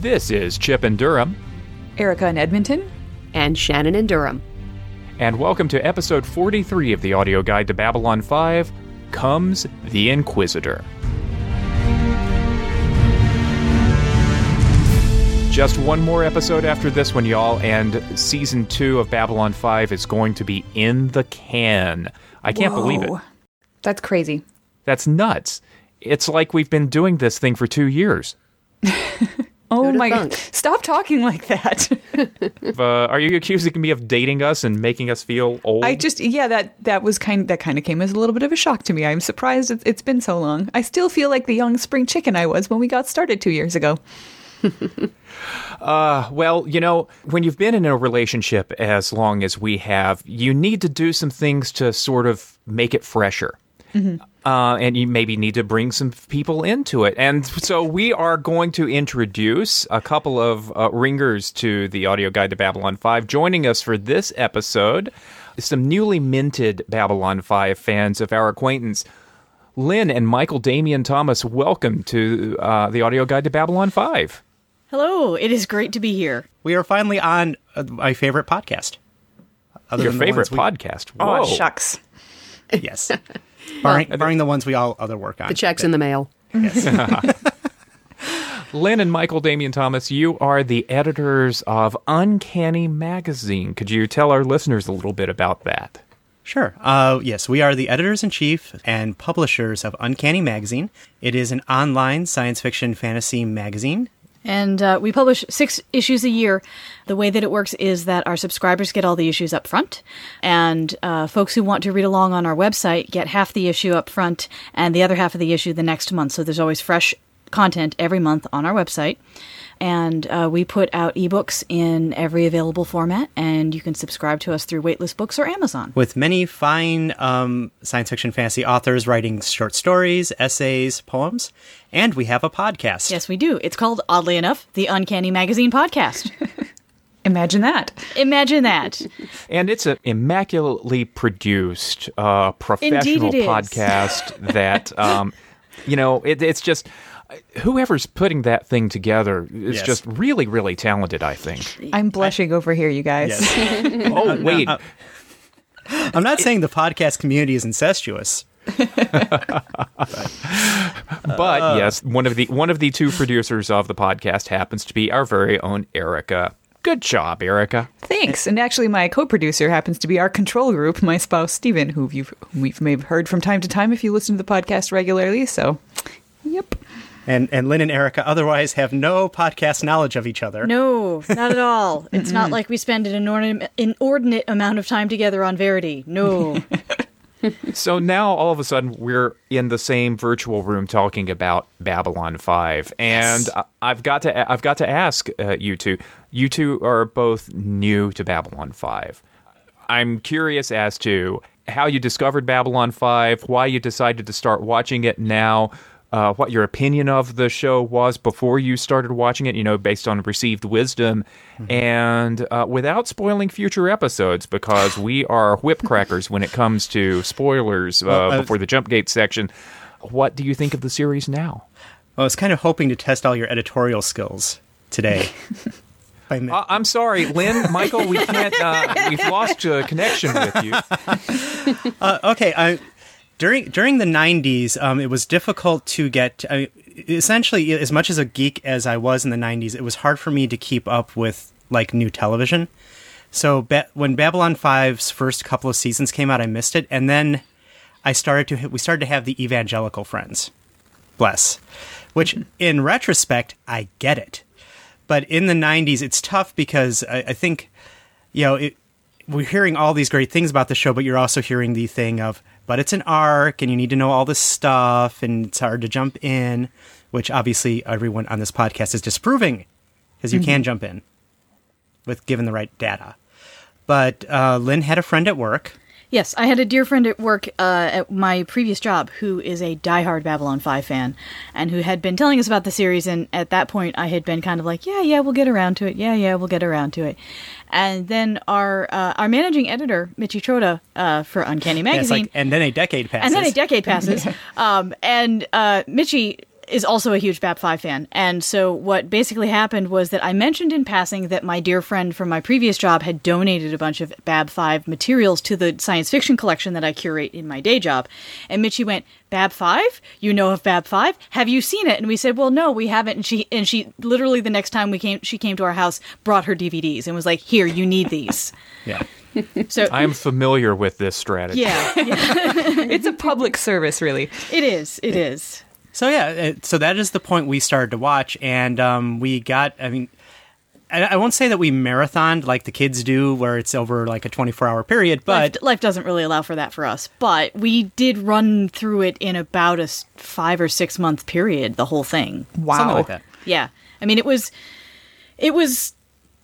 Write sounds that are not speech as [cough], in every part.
This is Chip and Durham, Erica in Edmonton. and Shannon and Durham. and welcome to episode 43 of the audio guide to Babylon 5 Comes the Inquisitor. Just one more episode after this one, y'all, and season two of Babylon 5 is going to be in the can. I can't believe it. That's crazy. That's nuts. It's like we've been doing this thing for two years. [laughs] Oh my thunk? god. Stop talking like that. [laughs] Uh, are you accusing me of dating us and making us feel old? I just yeah, that that was kind that kind of came as a little bit of a shock to me. I'm surprised it's, it's been so long. I still feel like the young spring chicken I was when we got started 2 years ago. [laughs] Well, you know, when you've been in a relationship as long as we have, you need to do some things to sort of make it fresher. Uh, and you maybe need to bring some people into it. And so we are going to introduce a couple of uh, ringers to the audio guide to Babylon 5. Joining us for this episode, some newly minted Babylon 5 fans of our acquaintance. Lynne and Michael Damian Thomas, welcome to uh, the audio guide to Babylon 5. Hello, it is great to be here. We are finally on uh, my favorite podcast. Other Your favorite ones podcast. Oh, shucks. Yes. [laughs] barring, barring the ones we all other work on. The check's in the mail. Yes. [laughs] Lynne and Michael Damian Thomas, you are the editors of Uncanny Magazine. Could you tell our listeners a little bit about that? Sure. Uh, yes, we are the editors in chief and publishers of Uncanny Magazine. It is an online science fiction fantasy magazine. And uh, we publish six issues a year. The way that it works is that our subscribers get all the issues up front, and uh, folks who want to read along on our website get half the issue up front and the other half of the issue the next month. So there's always fresh content every month on our website. And uh, we put out ebooks in every available format, and you can subscribe to us through Weightless Books or Amazon. with many fine um, science fiction fantasy authors writing short stories, essays, poems, and we have a podcast. Yes, we do. It's called, oddly enough, the Uncanny Magazine Podcast. [laughs] Imagine that. Imagine that. [laughs] And it's an immaculately produced, uh, professional Indeed it is. podcast that, um, [laughs] you know, it, it's just whoever's putting that thing together is Yes. just really, really talented, I think. I'm blushing over here, you guys. Yes. [laughs] Oh, wait. I'm not saying the podcast community is incestuous. [laughs] But uh, yes, one of the one of the two producers of the podcast happens to be our very own Erica. Good job, Erica. Thanks. And actually, my co-producer happens to be our control group, my spouse Stephen, who you've whom we've may have heard from time to time if you listen to the podcast regularly. So, yep. And and Lynne and Erica otherwise have no podcast knowledge of each other. No, not at all. [laughs] It's not like we spend an inordinate, inordinate amount of time together on Verity. No. [laughs] So now all of a sudden we're in the same virtual room talking about Babylon 5 and I- I've got to I've got to ask uh, you two you two are both new to Babylon 5. I'm curious as to how you discovered Babylon 5, why you decided to start watching it now, uh, what your opinion of the show was before you started watching it, you know, based on received wisdom, and uh, without spoiling future episodes, because we are whip crackers when it comes to spoilers uh, Well, before the jump gate section. What do you think of the series now? I was kind of hoping to test all your editorial skills today. [laughs] Uh, I'm sorry, Lynne, Michael, we can't. Uh, we've lost uh, connection with you. [laughs] Uh, okay, I, during during the '90s, um, it was difficult to get. I, essentially, as much as a geek as I was in the '90s, it was hard for me to keep up with like new television. So ba- when Babylon 5's first couple of seasons came out, I missed it, and then I started to we started to have the evangelical friends, bless, which in retrospect I get it, but in the '90s it's tough because I, I think you know it, we're hearing all these great things about the show, but you're also hearing the thing of, but it's an arc and you need to know all this stuff and it's hard to jump in, which obviously everyone on this podcast is disproving because you can jump in with given the right data. But uh, Lynne had a friend at work. Yes, I had a dear friend at work uh, at my previous job who is a diehard Babylon 5 fan and who had been telling us about the series. And at that point, I had been kind of like, yeah, yeah, we'll get around to it. Yeah, yeah, we'll get around to it. And then our uh, our managing editor, Michi Trota, uh, for Uncanny Yeah, Magazine, like, and then a decade passes. and then a decade passes. [laughs] um, and uh, Michi is also a huge BAP 5 fan. And so what basically happened was that I mentioned in passing that my dear friend from my previous job had donated a bunch of BAB 5 materials to the science fiction collection that I curate in my day job. And Michi went, "BAB 5? You know of BAB 5? Have you seen it?" And we said, "Well, no, we haven't." And she and she literally the next time we came she came to our house, brought her DVDs and was like, "Here, you need these." Yeah. [laughs] So I am familiar with this strategy. yeah, yeah, [laughs] It's a public service, really. it is. It is. So yeah, uh, so that is the point we started to watch, and um, we got. I mean, I, I won't say that we marathoned like the kids do, where it's over like a twenty-four hour period, but life, life doesn't really allow for that for us. But we did run through it in about a five or six month period, the whole thing. Wow. something like that. Yeah, I mean it was, it was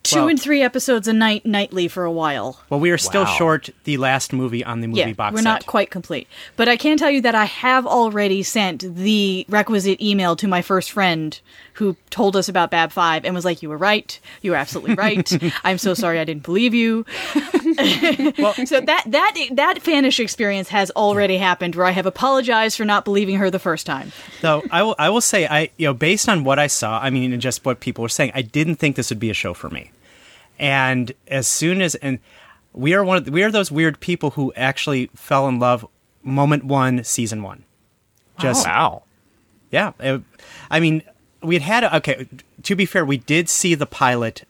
two Well- and three episodes a night nightly for a while. Well, we are still Wow. short the last movie on the movie Yeah, box we're set. not quite complete, but I can tell you that I have already sent the requisite email to my first friend who told us about Bab Five and was like, "You were right. You were absolutely right. [laughs] I'm so sorry I didn't believe you." [laughs] well, so that that that fanish experience has already happened, where I have apologized for not believing her the first time. So I will. I will say, I you know, based on what I saw, I mean, and just what people were saying, I didn't think this would be a show for me. And as soon as and we are one of the, we are those weird people who actually fell in love moment one, season one. Just Wow. yeah. it- I mean, we had had a, okay. To be fair, we did see the pilot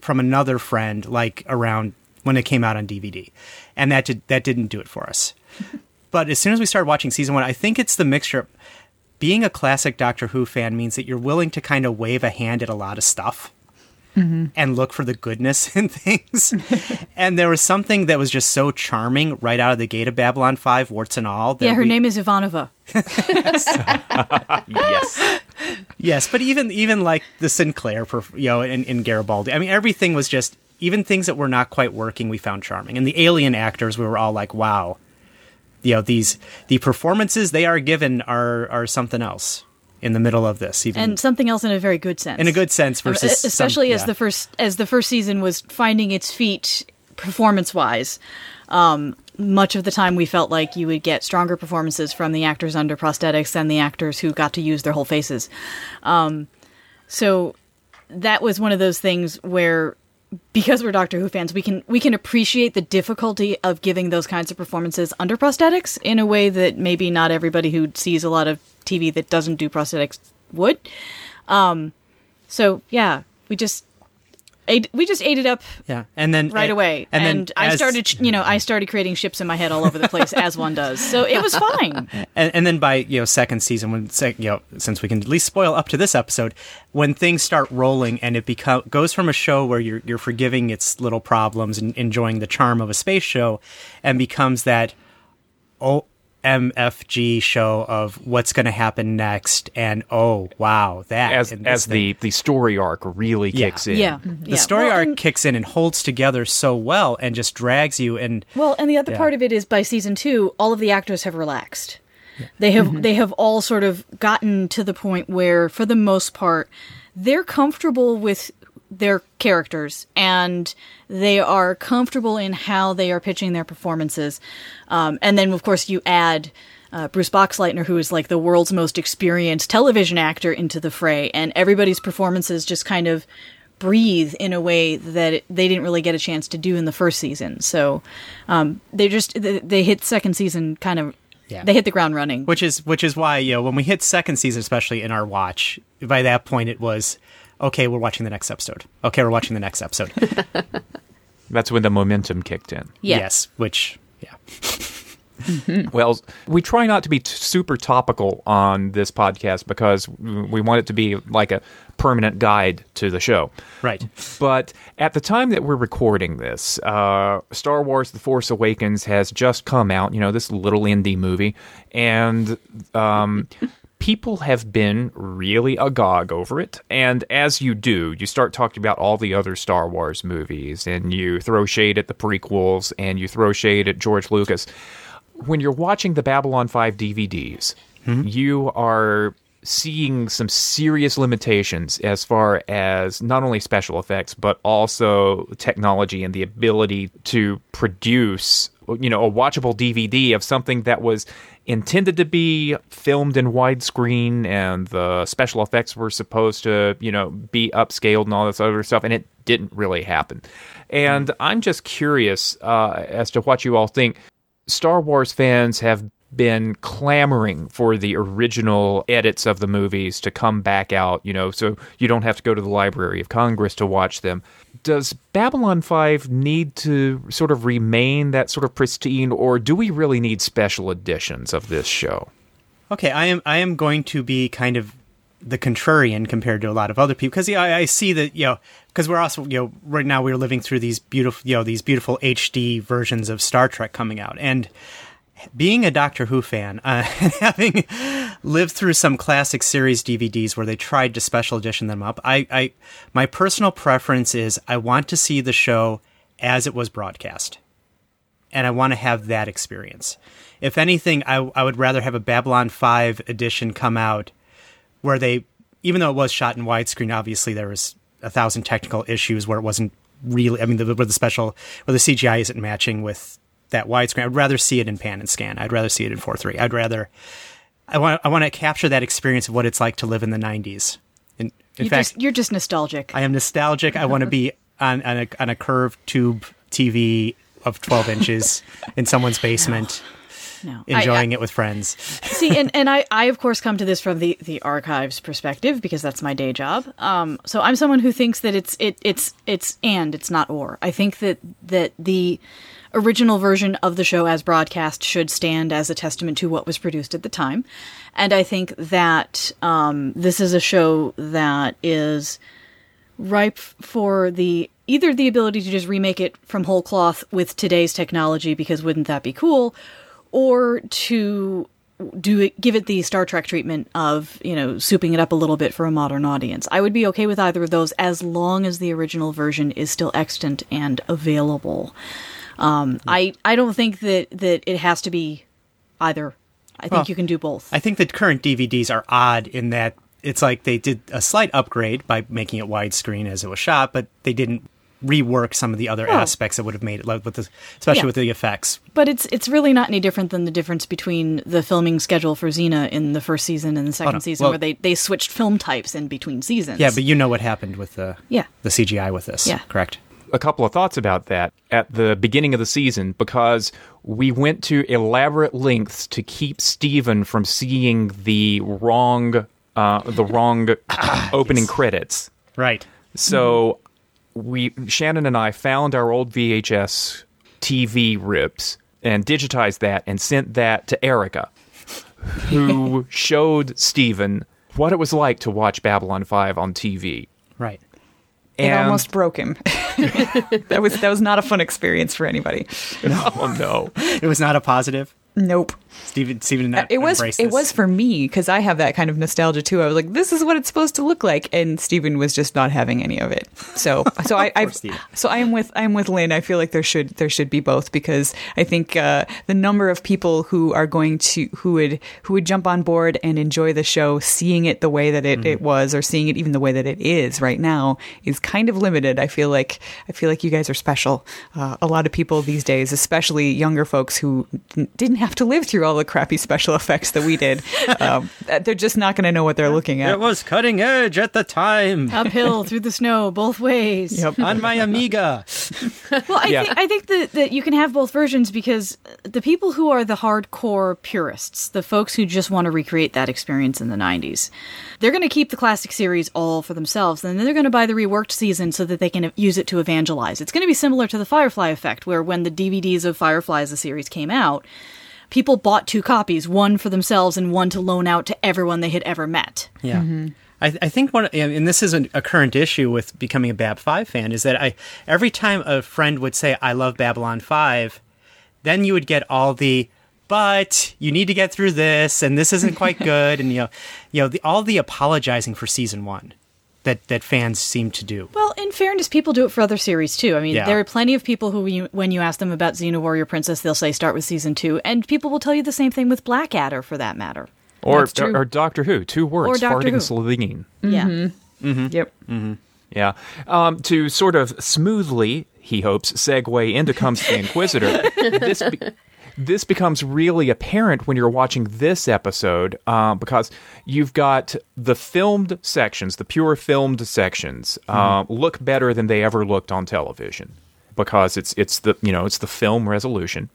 from another friend, like around when it came out on DVD, and that did that didn't do it for us. [laughs] but as soon as we started watching season one, I think it's the mixture. Being a classic Doctor Who fan means that you're willing to kind of wave a hand at a lot of stuff. Mm-hmm. And look for the goodness [laughs] in things. and there was something that was just so charming right out of the gate of Babylon 5, warts and all. That Yeah, her we- name is Ivanova. [laughs] Yes. Yes, but even even like the Sinclair, perf- you know, in, in Garibaldi. I mean, everything was just even things that were not quite working. We found charming, and the alien actors, we were all like, "Wow!" You know, these the performances they are given are are something else in the middle of this, even and something else in a very good sense. in a good sense versus some- especially as the first as the first season was finding its feet performance wise. Um, much of the time, we felt like you would get stronger performances from the actors under prosthetics than the actors who got to use their whole faces. Um, so that was one of those things where because we're Doctor Who fans, we can we can appreciate the difficulty of giving those kinds of performances under prosthetics in a way that maybe not everybody who sees a lot of TV that doesn't do prosthetics would. Um, so yeah, we just ate, we just ate it up yeah, and then right and- away, and, then I as- started you know I started creating ships in my head all over the place as one does. So it was fine. [laughs] and, and then by you know second season when sec, you know since we can at least spoil up to this episode when things start rolling and it become goes from a show where you're you're forgiving its little problems and enjoying the charm of a space show and becomes that oh, OMFG show of what's going to happen next and oh wow that As and as the the story arc really Yeah. kicks in. Yeah, the story well, arc and- kicks in and holds together so well and just drags you and Well, and the other Yeah. part of it is by season two, all of the actors have relaxed. They have mm-hmm. they have all sort of gotten to the point where, for the most part, they're comfortable with their characters and they are comfortable in how they are pitching their performances. Um, and then, of course, you add uh, Bruce Boxleitner, who is like the world's most experienced television actor, into the fray, and everybody's performances just kind of breathe in a way that they didn't really get a chance to do in the first season. So um, they just they, they hit second season kind of Yeah. they hit the ground running. which is which is why you know when we hit second season especially in our watch by that point it was okay we're watching the next episode okay we're watching the next episode [laughs] That's when the momentum kicked in. Yeah. yes which yeah [laughs] Well, we try not to be t- super topical on this podcast because we want it to be like a permanent guide to the show. right But at the time that we're recording this, uh, Star Wars The Force Awakens has just come out, you know, this little indie movie. And um, people have been really agog over it. And as you do, you start talking about all the other Star Wars movies and you throw shade at the prequels and you throw shade at George Lucas. When you're watching the Babylon 5 DVDs, hmm? you are seeing some serious limitations as far as not only special effects but also technology and the ability to produce you know a watchable DVD of something that was intended to be filmed in widescreen and the special effects were supposed to you know be upscaled and all this other stuff and it didn't really happen. And i'm just curious uh, as to what you all think. Star wars fans have been clamoring for the original edits of the movies to come back out, you know, so you don't have to go to the Library of Congress to watch them. Does Babylon 5 need to sort of remain that sort of pristine, or do we really need special editions of this show? Okay, I am I am going to be kind of the contrarian compared to a lot of other people because yeah, I, I see that you know because we're also you know right now we're living through these beautiful you know these beautiful HD versions of Star Trek coming out and being a Doctor Who fan, uh, [laughs] having lived through some classic series DVDs where they tried to special edition them up, I, I, my personal preference is I want to see the show as it was broadcast, and I want to have that experience. If anything, I, I would rather have a Babylon Five edition come out where they, even though it was shot in widescreen, obviously there was a thousand technical issues where it wasn't really. I mean, the, where the special, where the CGI isn't matching with that widescreen. I'd rather see it in pan and scan. I'd rather see it in 4.3. I'd rather. I want. I want to capture that experience of what it's like to live in the 90s. In, in you're fact, just, you're just nostalgic. I am nostalgic. I want to be [laughs] on, on a on a curved tube TV of 12 inches [laughs] in someone's basement, no. enjoying I, it with friends. [laughs] See, and, and I, I of course come to this from the, the archives perspective because that's my day job. Um, so I'm someone who thinks that it's it it's it's and it's not or. I think that that the original version of the show as broadcast should stand as a testament to what was produced at the time. And I think that um, this is a show that is ripe for the either the ability to just remake it from whole cloth with today's technology because wouldn't that be cool or to do it, give it the Star Trek treatment of you know souping it up a little bit for a modern audience. I would be okay with either of those as long as the original version is still extant and available. Um, I I don't think that that it has to be either. I think Well, you can do both. I think the current DVDs are odd in that it's like they did a slight upgrade by making it widescreen as it was shot, but they didn't rework some of the other Oh. aspects that would have made it like with the especially Yeah. with the effects. But it's it's really not any different than the difference between the filming schedule for Xena in the first season and the second no. season, Well- where they, they switched film types in between seasons. Yeah, but you know what happened with the Yeah. the CGI with this. Yeah. Correct. A couple of thoughts about that at the beginning of the season because we went to elaborate lengths to keep Steven from seeing the wrong uh, the wrong [coughs] opening credits. Right. So we Shannon and I found our old VHS TV rips and digitized that and sent that to Erica, who [laughs] showed Steven what it was like to watch Babylon 5 on TV. Right. It almost broke him. [laughs] that was that was not a fun experience for anybody. Oh [laughs] no. [laughs] It was not a positive. Nope. Steven Steven It was it this. was for me because I have that kind of nostalgia too. I was like, this is what it's supposed to look like, and Steven was just not having any of it. So [laughs] so I, I so I am with I am with Lynne. I feel like there should there should be both because I think uh, the number of people who are going to who would who would jump on board and enjoy the show, seeing it the way that it, Mm-hmm. it was, or seeing it even the way that it is right now, is kind of limited. I feel like I feel like you guys are special. Uh, a lot of people these days, especially younger folks who didn't have to live through all the crappy special effects that we did, [laughs] um, they're just not going to know what they're looking at. It was cutting edge at the time. uphill [laughs] through the snow both ways. Yep. on my [laughs] Amiga. Well, I Yeah. think I think that, that you can have both versions because the people who are the hardcore purists, the folks who just want to recreate that experience in the '90s, they're going to keep the classic series all for themselves, and then they're going to buy the reworked season so that they can use it to evangelize. It's going to be similar to the Firefly effect, where when the DVDs of Firefly as a series came out, people bought two copies, one for themselves and one to loan out to everyone they had ever met. Yeah. Mm-hmm. I, I think one, and this is an, a current issue with becoming a Bab Five fan, is that I every time a friend would say I love Babylon Five, then you would get all the but you need to get through this, and this isn't quite [laughs] good, and you know, you know, the, all the apologizing for season one that that fans seem to do. Well, in fairness, people do it for other series too. I mean, Yeah. there are plenty of people who, you, when you ask them about Xena Warrior Princess, they'll say start with season two, and people will tell you the same thing with Blackadder, for that matter. Or, That's or Doctor Who, two words, Or Doctor farting Who. Slovene. Yeah. Mm-hmm. Mm-hmm. Yep. Mm-hmm. Yeah. Um, to sort of smoothly, he hopes, segue into Comes the Inquisitor, [laughs] this, be- this becomes really apparent when you're watching this episode um, because you've got the filmed sections, the pure filmed sections, uh, look better than they ever looked on television because it's it's the you know it's the film resolution.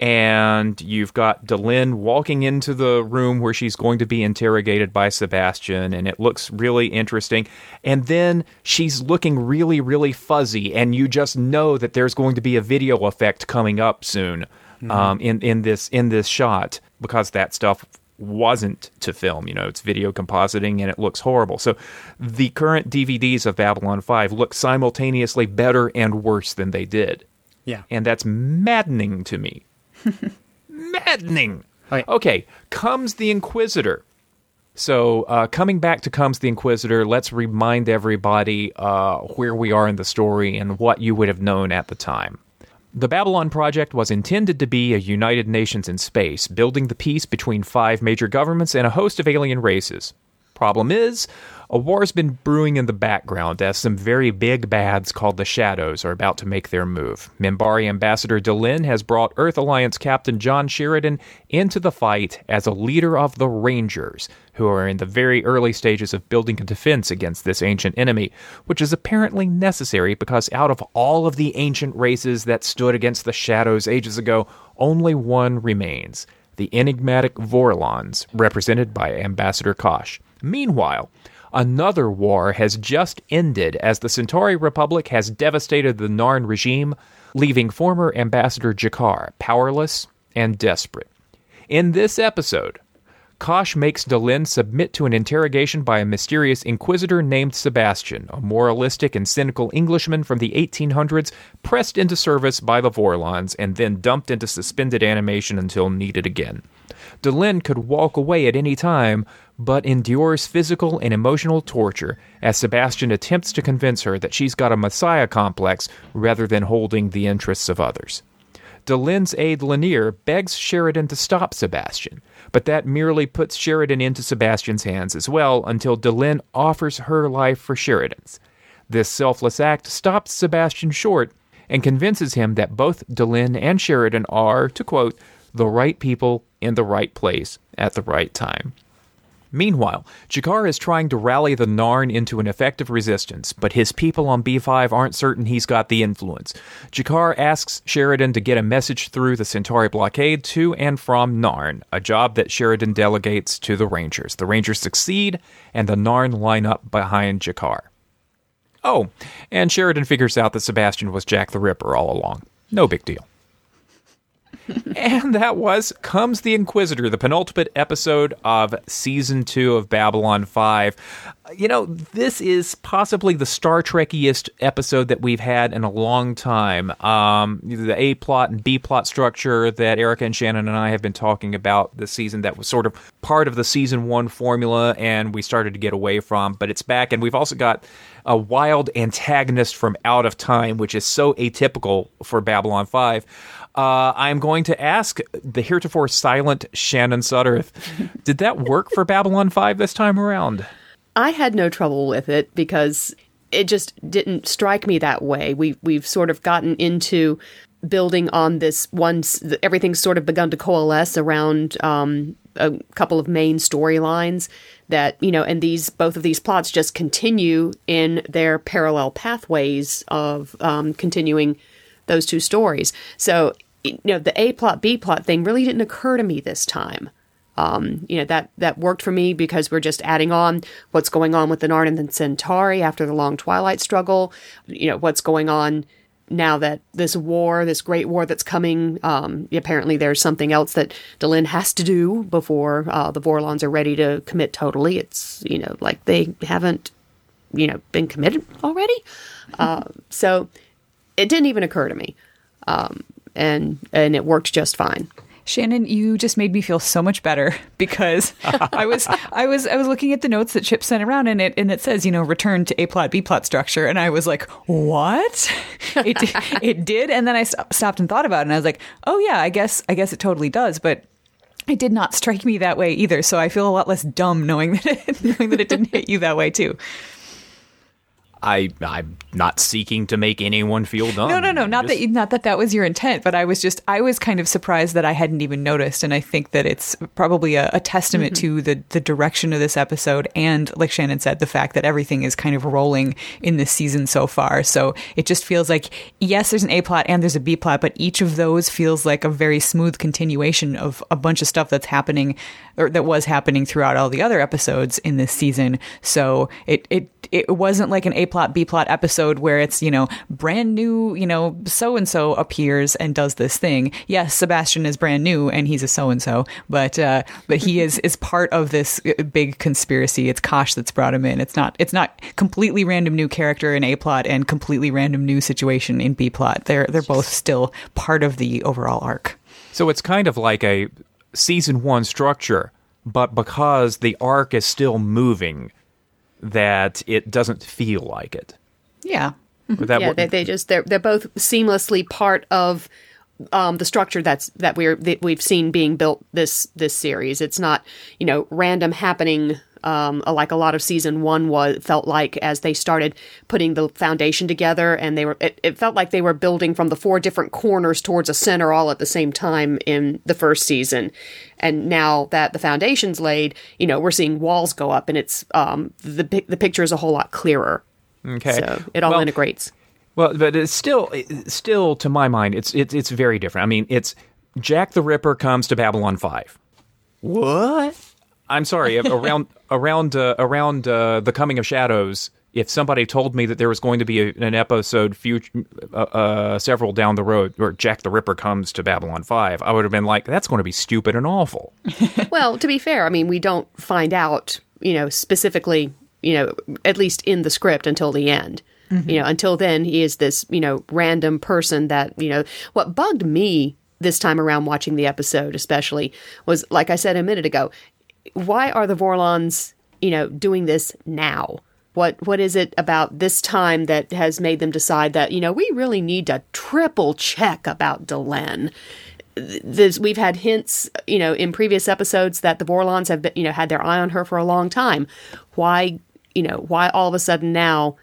And you've got Delenn walking into the room where she's going to be interrogated by Sebastian, and it looks really interesting. And then she's looking really, really fuzzy, and you just know that there's going to be a video effect coming up soon um, in in this in this shot because that stuff wasn't to film. You know, it's video compositing, and it looks horrible. So the current DVDs of Babylon Five look simultaneously better and worse than they did Yeah. and that's maddening to me. [laughs] maddening. Okay. Okay, comes the Inquisitor. So, uh, coming back to comes the Inquisitor, let's remind everybody uh, where we are in the story and what you would have known at the time. The Babylon Project was intended to be a United Nations in space, building the peace between five major governments and a host of alien races. Problem is, a war's been brewing in the background as some very big bads called the Shadows are about to make their move. Minbari Ambassador Delenn has brought Earth Alliance Captain John Sheridan into the fight as a leader of the Rangers, who are in the very early stages of building a defense against this ancient enemy, which is apparently necessary because out of all of the ancient races that stood against the Shadows ages ago, only one remains the enigmatic Vorlons, represented by Ambassador Kosh. Meanwhile, another war has just ended as the Centauri Republic has devastated the Narn regime, leaving former Ambassador G'Kar powerless and desperate. In this episode, Kosh makes Delenn submit to an interrogation by a mysterious inquisitor named Sebastian, a moralistic and cynical Englishman from the 1800s, pressed into service by the Vorlons and then dumped into suspended animation until needed again. Delenn could walk away at any time, but endures physical and emotional torture as Sebastian attempts to convince her that she's got a messiah complex rather than holding the interests of others. Delenn's aide Lennier begs Sheridan to stop Sebastian, but that merely puts Sheridan into Sebastian's hands as well until Delenn offers her life for Sheridan's. This selfless act stops Sebastian short and convinces him that both Delenn and Sheridan are, to quote, the right people in the right place at the right time. Meanwhile, G'Kar is trying to rally the Narn into an effective resistance, but his people on B5 aren't certain he's got the influence. G'Kar asks Sheridan to get a message through the Centauri blockade to and from Narn, a job that Sheridan delegates to the Rangers. The Rangers succeed, and the Narn line up behind G'Kar. Oh, and Sheridan figures out that Sebastian was Jack the Ripper all along. No big deal. And that was Comes the Inquisitor, the penultimate episode of season two of Babylon 5. You know, this is possibly the Star Trekiest episode that we've had in a long time. Um, the A plot and B plot structure that Erica and Shannon and I have been talking about this season that was sort of part of the season one formula and we started to get away from, but it's back. And we've also got a wild antagonist from out of time, which is so atypical for Babylon 5. Uh, I'm going to ask the heretofore silent Shannon Sutterth, [laughs] did that work for Babylon 5 this time around? I had no trouble with it because it just didn't strike me that way. We we've sort of gotten into building on this once everything's sort of begun to coalesce around um, a couple of main storylines that you know, and these both of these plots just continue in their parallel pathways of um, continuing those two stories. So you know, the A plot B plot thing really didn't occur to me this time. Um, you know that that worked for me because we're just adding on what's going on with the Narn and the Centauri after the long Twilight struggle. You know what's going on now that this war, this great war that's coming. Um, apparently, there's something else that Delenn has to do before uh, the Vorlons are ready to commit totally. It's you know like they haven't you know been committed already. Uh, so it didn't even occur to me, um, and and it worked just fine. Shannon, you just made me feel so much better [laughs] because I was I was I was looking at the notes that Chip sent around and it and it says you know return to A plot B plot structure and I was like what [laughs] it it did and then I st- stopped and thought about it and I was like oh yeah I guess I guess it totally does but it did not strike me that way either. So I feel a lot less dumb knowing [laughs] that it, knowing that it didn't hit you that way too. I I'm not seeking to make anyone feel dumb. No, no, no. Not Just- that you, not that that was your intent, but I was just I was kind of surprised that I hadn't even noticed, and I think that it's probably a, a testament mm-hmm. to the the direction of this episode, and like Shannon said, the fact that everything is kind of rolling in this season so far. So it just feels like yes, there's an A plot and there's a B plot, but each of those feels like a very smooth continuation of a bunch of stuff that's happening or that was happening throughout all the other episodes in this season. So it it it wasn't like an A plot B plot episode where it's you know brand new you know so and so appears and does this thing. Yes, Sebastian is brand new and he's a so and so, but uh, but he is is part of this uh, big conspiracy. It's Kosh that's brought him in. It's not it's not completely random new character in A plot and completely random new situation in B plot. They're they're both still part of the overall arc. So it's kind of like a season one structure, but because the arc is still moving, that it doesn't feel like it. Yeah. That yeah, would- they, they just they're they're both seamlessly part of um, the structure that's that we're that we've seen being built this this series. It's not you know random happening um, like a lot of season one was felt like as they started putting the foundation together, and they were it, it felt like they were building from the four different corners towards a center all at the same time in the first season. And now that the foundation's laid, you know we're seeing walls go up, and it's um, the the picture is a whole lot clearer. okay. So it all Well, integrates. Well, but it's still, it's still to my mind, it's it's it's very different. I mean, it's Jack the Ripper comes to Babylon Five. What? I'm sorry. around [laughs] around uh, around uh, the Coming of Shadows, if somebody told me that there was going to be a, an episode future, uh, uh, several down the road where Jack the Ripper comes to Babylon Five, I would have been like, that's going to be stupid and awful. [laughs] Well, to be fair, I mean, we don't find out, you know, specifically, you know, at least in the script until the end. You know, until then, he is this, you know, random person that, you know, what bugged me this time around watching the episode, especially, was like I said a minute ago, why are the Vorlons, you know, doing this now? What what is it about this time that has made them decide that you know we really need to triple check about Delenn? This, we've had hints, you know, in previous episodes that the Vorlons have been, you know, had their eye on her for a long time. Why, you know, why all of a sudden now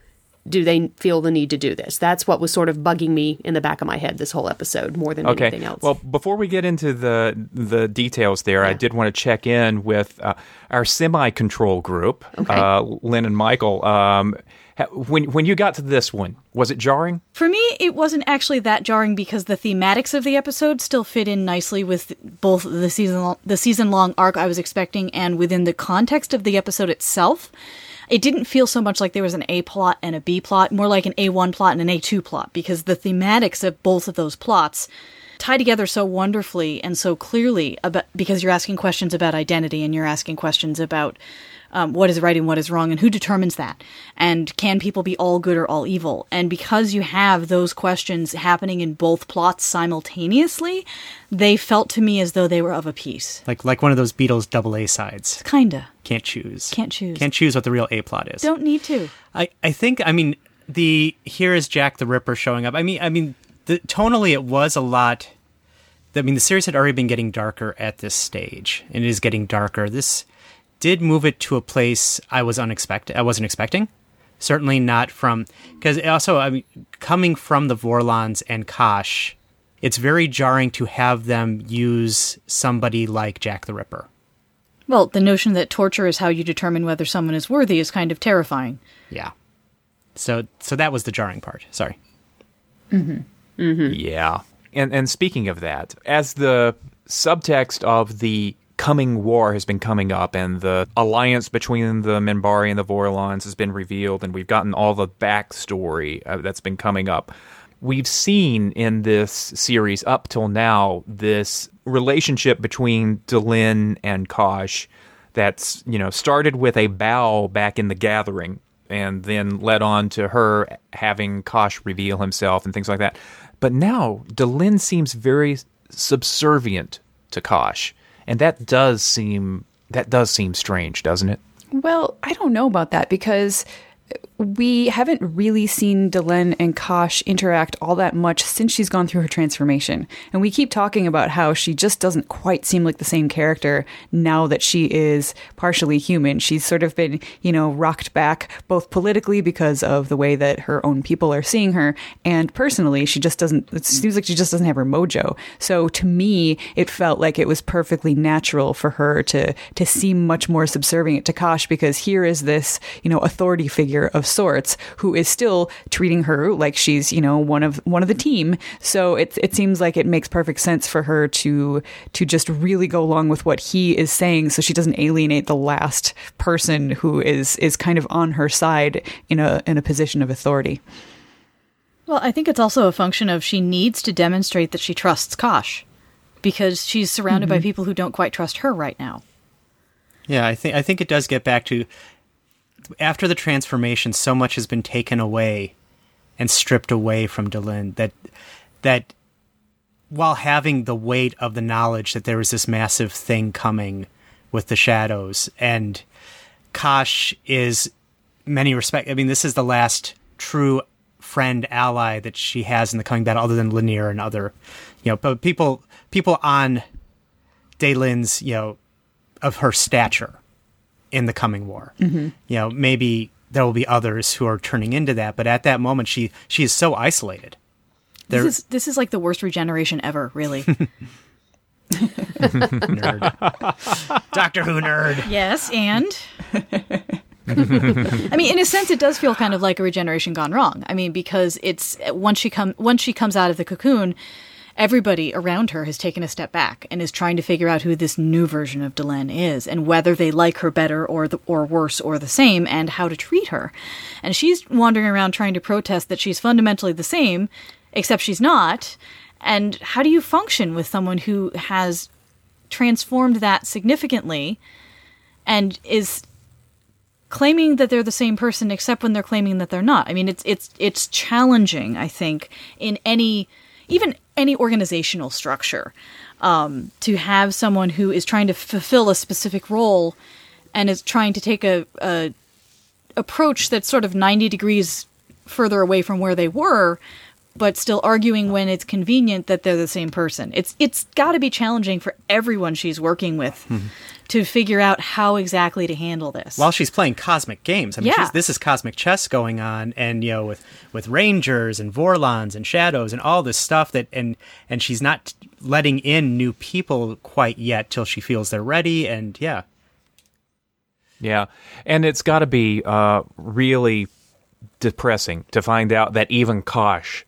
do they feel the need to do this? That's what was sort of bugging me in the back of my head this whole episode more than Okay. anything else. Well, before we get into the the details there, I did want to check in with uh, our semi-control group, Okay. uh, Lynne and Michael. Um, when when you got to this one, was it jarring? For me, it wasn't actually that jarring because the thematics of the episode still fit in nicely with both the season the season long arc I was expecting and within the context of the episode itself. It didn't feel so much like there was an A plot and a B plot, more like an A1 plot and an A2 plot because the thematics of both of those plots tie together so wonderfully and so clearly about because you're asking questions about identity and you're asking questions about um, what is right and what is wrong and who determines that and can people be all good or all evil and because you have those questions happening in both plots simultaneously they felt to me as though they were of a piece Like like one of those Beatles double A sides. kinda Can't choose. Can't choose. Can't choose what the real A plot is. don't need to I, I think I mean the here is Jack the Ripper showing up. I mean I mean the tonally it was a lot I mean the series had already been getting darker at this stage and it is getting darker. This did move it to a place I was unexpected I wasn't expecting. Certainly not from because also I mean coming from the Vorlons and Kosh, it's very jarring to have them use somebody like Jack the Ripper. well the notion that torture is how you determine whether someone is worthy is kind of terrifying Yeah. So so that was the jarring part. Sorry. Mm-hmm. Mm-hmm. Yeah. And and speaking of that, as the subtext of the coming war has been coming up and the alliance between the Minbari and the Vorlons has been revealed and we've gotten all the backstory uh, that's been coming up. We've seen in this series up till now this relationship between Delenn and Kosh that's, you know, started with a bow back in the gathering and then led on to her having Kosh reveal himself and things like that. But now Delenn seems very subservient to Kosh, and that does seem that does seem strange, doesn't it? Well, I don't know about that because we haven't really seen Delenn and Kosh interact all that much since she's gone through her transformation. And we keep talking about how she just doesn't quite seem like the same character now that she is partially human. She's sort of been, you know, rocked back both politically because of the way that her own people are seeing her and personally, she just doesn't, it seems like she just doesn't have her mojo. So to me, it felt like it was perfectly natural for her to, to seem much more subservient to Kosh because here is this, you know, authority figure of sorts who is still treating her like she's you know one of one of the team. So it it seems like it makes perfect sense for her to to just really go along with what he is saying so she doesn't alienate the last person who is is kind of on her side in a in a position of authority. Well i think it's also a function of she needs to demonstrate that she trusts kosh because she's surrounded mm-hmm. by people who don't quite trust her right now. Yeah, I think I think it does get back to after the transformation, so much has been taken away and stripped away from Delenn that that while having the weight of the knowledge that there was this massive thing coming with the shadows and Kosh is many respect I mean this is the last true friend ally that she has in the coming battle other than Lennier and other you know but people people on Delenn's you know of her stature in the coming war. Mm-hmm. You know, maybe there will be others who are turning into that, but at that moment, she she is so isolated. There, this is this is like the worst regeneration ever, really. [laughs] nerd. [laughs] Doctor Who nerd. Yes, and I mean, in a sense, it does feel kind of like a regeneration gone wrong. I mean, because it's once she come once she comes out of the cocoon, everybody around her has taken a step back and is trying to figure out who this new version of Delenn is and whether they like her better or the, or worse or the same and how to treat her. And she's wandering around trying to protest that she's fundamentally the same, except she's not. And how do you function with someone who has transformed that significantly and is claiming that they're the same person except when they're claiming that they're not. I mean it's it's it's challenging, I think, in any even any organizational structure um, to have someone who is trying to fulfill a specific role and is trying to take a, a approach that's sort of 90 degrees further away from where they were but still arguing when it's convenient that they're the same person. It's it's got to be challenging for everyone she's working with mm-hmm. to figure out how exactly to handle this. While she's playing cosmic games, I mean, yeah. this is cosmic chess going on, and you know, with with rangers and vorlons and shadows and all this stuff that, and and she's not letting in new people quite yet till she feels they're ready, and yeah, yeah, and it's got to be uh, really depressing to find out that even Kosh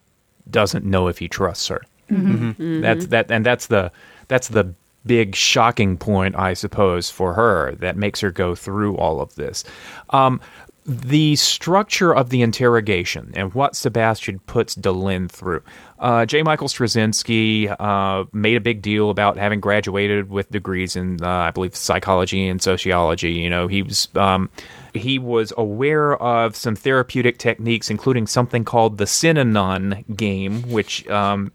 doesn't know if he trusts her. Mm-hmm. Mm-hmm. That's that, and that's the that's the big shocking point, I suppose, for her that makes her go through all of this. Um, the structure of the interrogation and what Sebastian puts Delenn through. Uh, J. Michael Straczynski uh, made a big deal about having graduated with degrees in, uh, I believe, psychology and sociology. You know, he was um, he was aware of some therapeutic techniques, including something called the Synanon game, which um,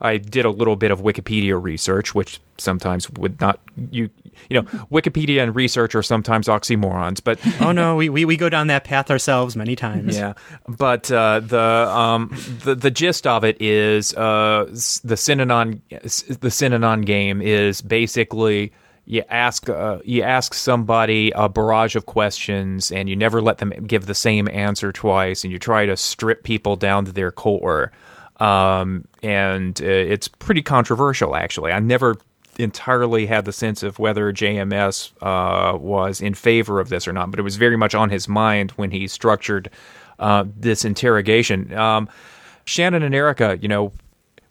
I did a little bit of Wikipedia research, which sometimes would not you you know Wikipedia and research are sometimes oxymorons, but [laughs] oh no, we, we, we go down that path ourselves many times. Yeah, but uh, the um the the gist of it is uh the Synanon the Synanon game is basically you ask uh, you ask somebody a barrage of questions and you never let them give the same answer twice and you try to strip people down to their core um, and uh, it's pretty controversial, actually. I never entirely had the sense of whether JMS uh, was in favor of this or not, but it was very much on his mind when he structured uh, this interrogation. Um, Shannon and Erica, you know,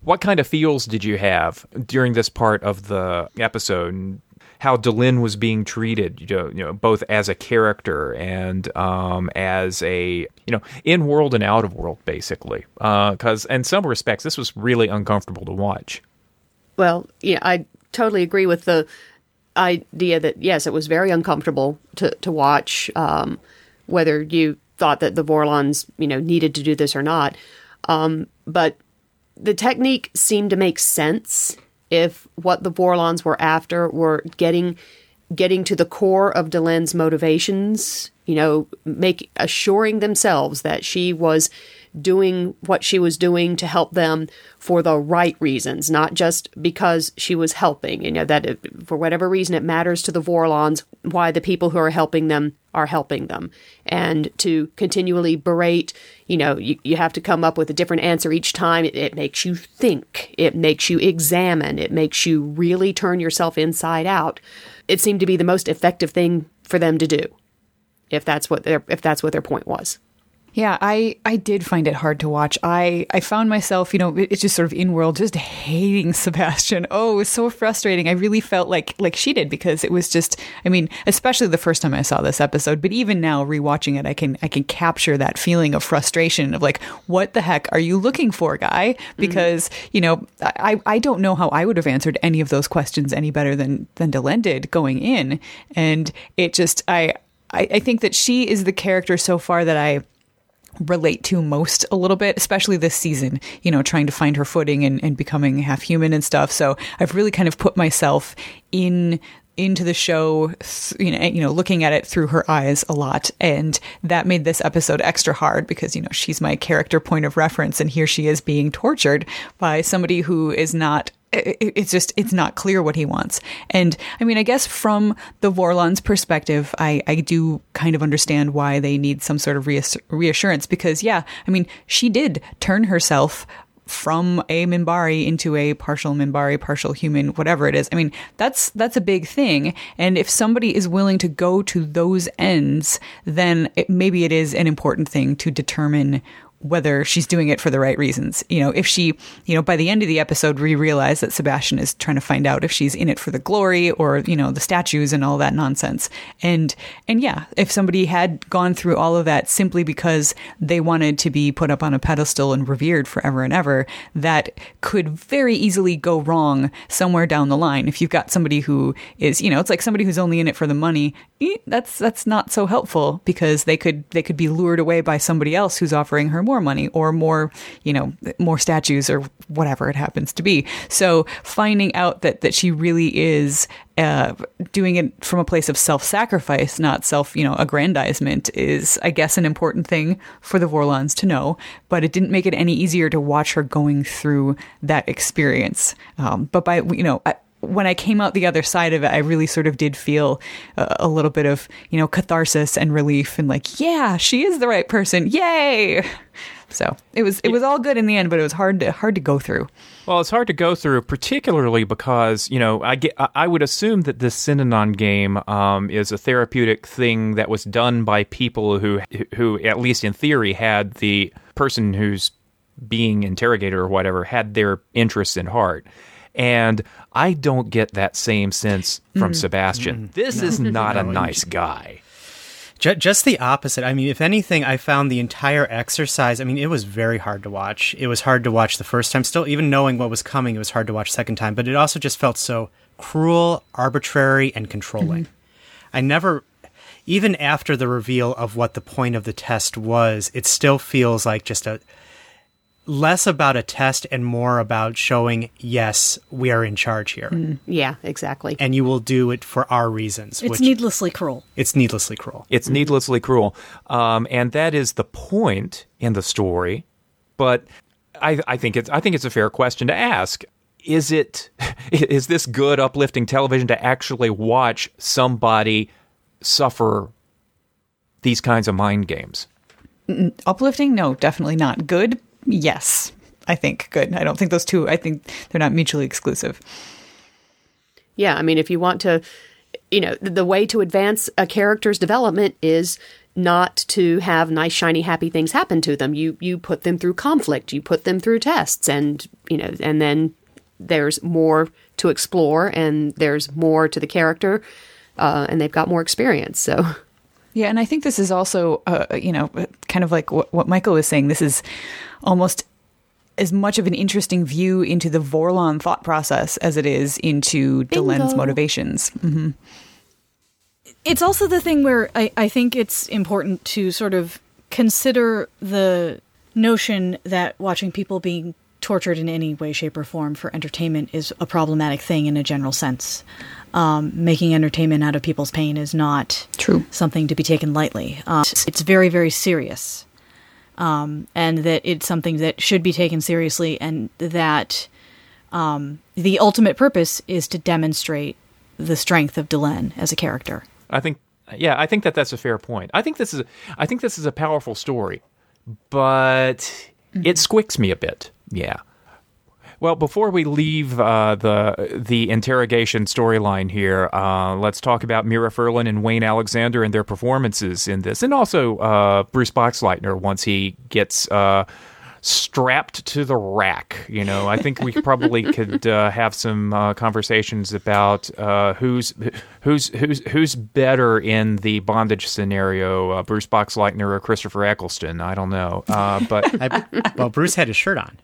what kind of feels did you have during this part of the episode? How Delenn was being treated, you know, you know both as a character and um, as a you know in world and out of world, basically. Because uh, in some respects, this was really uncomfortable to watch. Well, yeah, I totally agree with the idea that yes, it was very uncomfortable to to watch. Um, whether you thought that the Vorlons, you know, needed to do this or not, um, but the technique seemed to make sense if what the Vorlons were after were getting getting to the core of Delenn's motivations you know, make assuring themselves that she was doing what she was doing to help them for the right reasons, not just because she was helping. You know, that it, for whatever reason it matters to the Vorlons why the people who are helping them are helping them. And to continually berate, you know, you, you have to come up with a different answer each time. It, it makes you think, it makes you examine, it makes you really turn yourself inside out. It seemed to be the most effective thing for them to do if that's what their if that's what their point was. Yeah, I, I did find it hard to watch. I, I found myself, you know, it's just sort of in world, just hating [laughs] Sebastian. Oh, it was so frustrating. I really felt like like she did because it was just. I mean, especially the first time I saw this episode, but even now rewatching it, I can I can capture that feeling of frustration of like, what the heck are you looking for, guy? Because mm-hmm. you know, I I don't know how I would have answered any of those questions any better than than Delenn did going in, and it just I I, I think that she is the character so far that I relate to most a little bit, especially this season, you know, trying to find her footing and, and becoming half human and stuff. So I've really kind of put myself in into the show, you know, you know, looking at it through her eyes a lot, and that made this episode extra hard because you know she's my character point of reference, and here she is being tortured by somebody who is not it's just it's not clear what he wants and i mean i guess from the vorlons perspective i i do kind of understand why they need some sort of reassurance because yeah i mean she did turn herself from a Minbari into a partial Minbari, partial human, whatever it is. I mean, that's that's a big thing. And if somebody is willing to go to those ends, then it, maybe it is an important thing to determine whether she's doing it for the right reasons. You know, if she, you know, by the end of the episode, we realize that Sebastian is trying to find out if she's in it for the glory or, you know, the statues and all that nonsense. And, and yeah, if somebody had gone through all of that simply because they wanted to be put up on a pedestal and revered forever and ever, that could very easily go wrong somewhere down the line. If you've got somebody who is, you know, it's like somebody who's only in it for the money, eh, that's, that's not so helpful because they could, they could be lured away by somebody else who's offering her more more money or more, you know, more statues or whatever it happens to be. So finding out that that she really is uh, doing it from a place of self-sacrifice, not self, you know, aggrandizement, is I guess an important thing for the Vorlons to know. But it didn't make it any easier to watch her going through that experience. Um, but by you know. I, when I came out the other side of it, I really sort of did feel a, a, little bit of, you know, catharsis and relief and like, yeah, she is the right person. Yay. So it was it was all good in the end, but it was hard to hard to go through. Well, it's hard to go through, particularly because you know I get I would assume that this Synanon game um, is a therapeutic thing that was done by people who who at least in theory had the person who's being interrogated or whatever had their interests in heart. And I don't get that same sense from mm. Sebastian. Mm. This no. is [laughs] not a nice guy. Just the opposite. I mean, if anything, I found the entire exercise. I mean, it was very hard to watch. It was hard to watch the first time. Still, even knowing what was coming, it was hard to watch second time. But it also just felt so cruel, arbitrary, and controlling. Mm-hmm. I never, even after the reveal of what the point of the test was, it still feels like just a less about a test and more about showing yes we are in charge here. Mm. yeah exactly. And you will do it for our reasons it's needlessly cruel. It's needlessly cruel. It's needlessly cruel. Um, and that is the point in the story. But I, I think it's i think it's a fair question to ask. Is it [laughs] is this good uplifting television to actually watch somebody suffer these kinds of mind games? Uplifting? No definitely not. Good Yes, I think good. I don't think those two. I think they're not mutually exclusive. Yeah, I mean, if you want to, you know, the, the way to advance a character's development is not to have nice shiny happy things happen to them you you put them through conflict you put them through tests and you know and then there's more to explore and there's more to the character uh, and they've got more experience so yeah and i think this is also uh, you know kind of like what, what michael was saying this is almost as much of an interesting view into the Vorlon thought process as it is into Bingo. Delenn's motivations. Mm-hmm. It's also the thing where I, I think it's important to sort of consider the notion that watching people being tortured in any way, shape, or form for entertainment is a problematic thing in a general sense. Um, making entertainment out of people's pain is not True. something to be taken lightly. Uh, it's very, very serious, um, and that it's something that should be taken seriously, and that um, the ultimate purpose is to demonstrate the strength of Delenn as a character. I think, yeah, I think that that's a fair point. I think this is, I think this is a powerful story, but it squicks me a bit. Yeah. Well, before we leave uh, the the interrogation storyline here, uh, let's talk about Mira Furlan and Wayne Alexander and their performances in this, and also uh, Bruce Boxleitner once he gets uh, strapped to the rack. You know, I think we [laughs] probably could uh, have some uh, conversations about who's who's who's who's better in the bondage scenario, Bruce Boxleitner or Christopher Eccleston. I don't know, but [laughs] I, well, Bruce had his shirt on.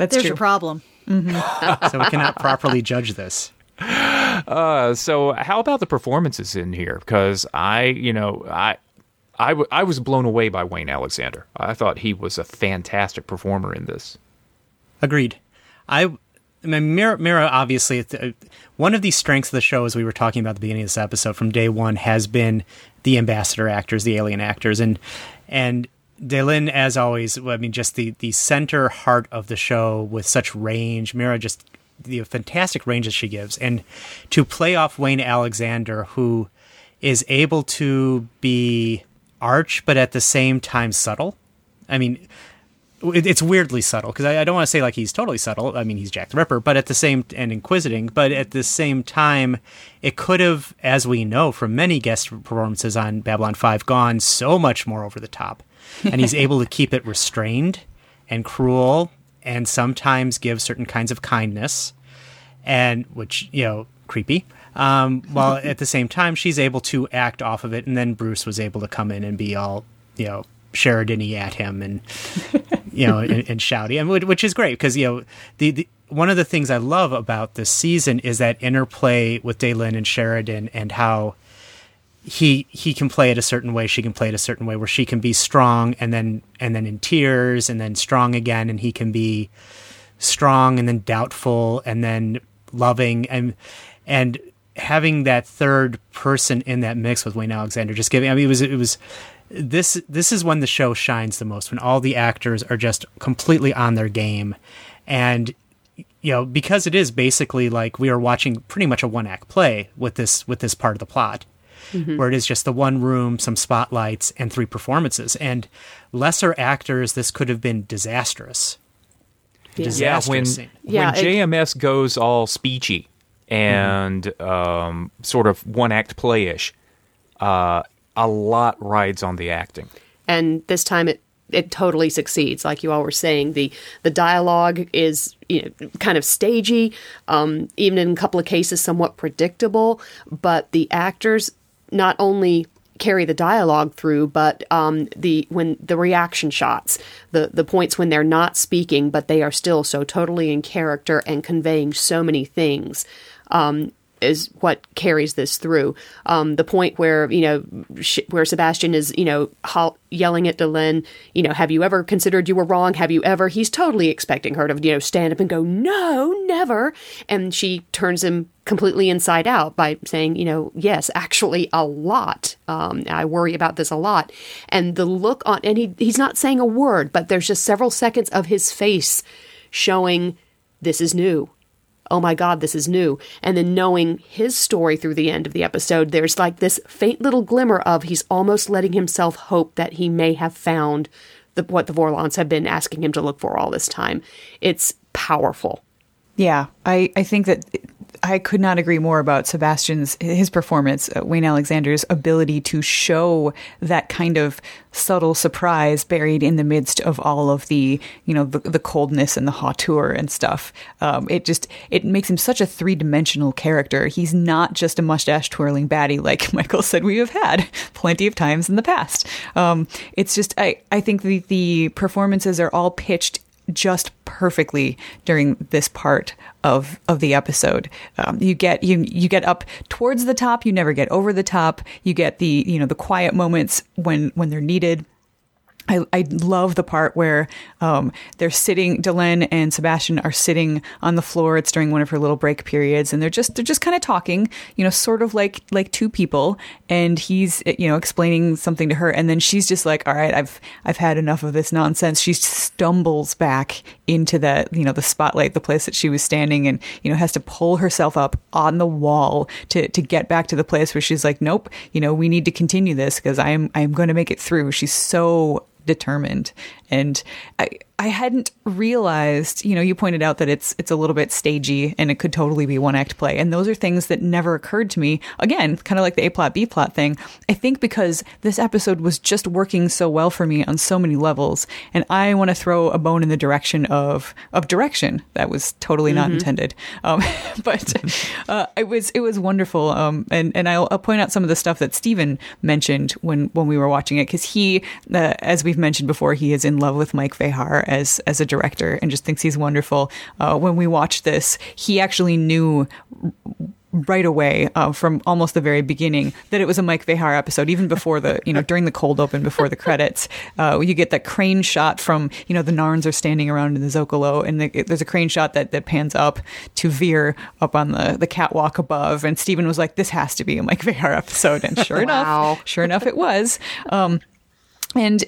That's There's true. your problem. so we cannot properly judge this. Uh, so how about the performances in here? Because I, you know, I, I, w- I was blown away by Wayne Alexander. I thought he was a fantastic performer in this. Agreed. I, I mean, Mira, Mira obviously, uh, one of the strengths of the show, as we were talking about at the beginning of this episode, from day one, has been the ambassador actors, the alien actors, and and Delenn, as always, I mean, just the the center heart of the show with such range. Mira just the fantastic range that she gives, and to play off Wayne Alexander, who is able to be arch, but at the same time subtle. I mean, it, it's weirdly subtle because I, I, don't want to say like he's totally subtle. I mean, he's Jack the Ripper, but at the same and inquisiting, but at the same time, it could have, as we know from many guest performances on Babylon Five, gone so much more over the top, and he's able to keep it restrained and cruel, and sometimes give certain kinds of kindness, and which you know creepy. Um, while at the same time, she's able to act off of it, and then Bruce was able to come in and be all you know Sheridan at him and you know and, and shouty, and which is great because you know the, the one of the things I love about this season is that interplay with Delenn and Sheridan and how he he can play it a certain way, she can play it a certain way, where she can be strong and then and then in tears and then strong again, and he can be strong and then doubtful and then loving. And and having that third person in that mix with Wayne Alexander just giving I mean it was it was this this is when the show shines the most when all the actors are just completely on their game. And you know because it is basically like we are watching pretty much a one act play with this with this part of the plot mm-hmm. where it is just the one room some spotlights and three performances and lesser actors this could have been disastrous yeah, disastrous when, scene. yeah when JMS goes all speechy and mm-hmm. um, sort of one act playish uh, a lot rides on the acting. And this time it it totally succeeds. Like you all were saying, the the dialogue is you know, kind of stagey, um, even in a couple of cases somewhat predictable. But the actors not only carry the dialogue through, but um, the when the reaction shots, the the points when they're not speaking, but they are still so totally in character and conveying so many things. Um, is what carries this through. Um, the point where you know sh- where Sebastian is you know ho- yelling at Delenn, you know, have you ever considered you were wrong? Have you ever? He's totally expecting her to you know stand up and go, no, never. And she turns him completely inside out by saying, you know, yes, actually, a lot. Um, I worry about this a lot. And the look on, and he he's not saying a word, but there's just several seconds of his face showing this is new oh my God, this is new. And then knowing his story through the end of the episode, there's like this faint little glimmer of he's almost letting himself hope that he may have found the, what the Vorlons have been asking him to look for all this time. It's powerful. Yeah, I, I think that I could not agree more about Sebastian's his performance, uh, Wayne Alexander's ability to show that kind of subtle surprise buried in the midst of all of the you know the, the coldness and the hauteur and stuff. Um, it just it makes him such a three dimensional character. He's not just a mustache twirling baddie like [laughs] Michael said we have had plenty of times in the past. Um, it's just I I think the the performances are all pitched just perfectly during this part of of the episode. Um, you get you you get up towards the top. You never get over the top. You get the you know the quiet moments when when they're needed. I, I love the part where um, they're sitting. Delenn and Sebastian are sitting on the floor. It's during one of her little break periods, and they're just they're just kind of talking, you know, sort of like like two people. And he's you know explaining something to her, and then she's just like, "All right, I've I've had enough of this nonsense." She stumbles back into the you know the spotlight, the place that she was standing, and you know has to pull herself up on the wall to to get back to the place where she's like, "Nope, you know, we need to continue this because I am I am going to make it through." She's so determined and I, I hadn't realized, you know, you pointed out that it's it's a little bit stagey and it could totally be one act play. And those are things that never occurred to me. Again, kind of like the A plot B plot thing. I think because this episode was just working so well for me on so many levels, and I want to throw a bone in the direction of of direction. That was totally not intended, um, [laughs] but uh, it was it was wonderful. Um, and and I'll, I'll point out some of the stuff that Stephen mentioned when when we were watching it because he, uh, as we've mentioned before, he is in love with Mike Vejar as as a director and just thinks he's wonderful. Uh, when we watched this, he actually knew right away uh, from almost the very beginning that it was a Mike Vejar episode, even before the, you know, during the cold open, before the credits. Uh, you get that crane shot from, you know, the Narns are standing around in the Zocalo, and the, there's a crane shot that, that pans up to Vir up on the, the catwalk above. And Stephen was like, this has to be a Mike Vejar episode. And sure [laughs] Wow. enough, sure enough, it was. Um, and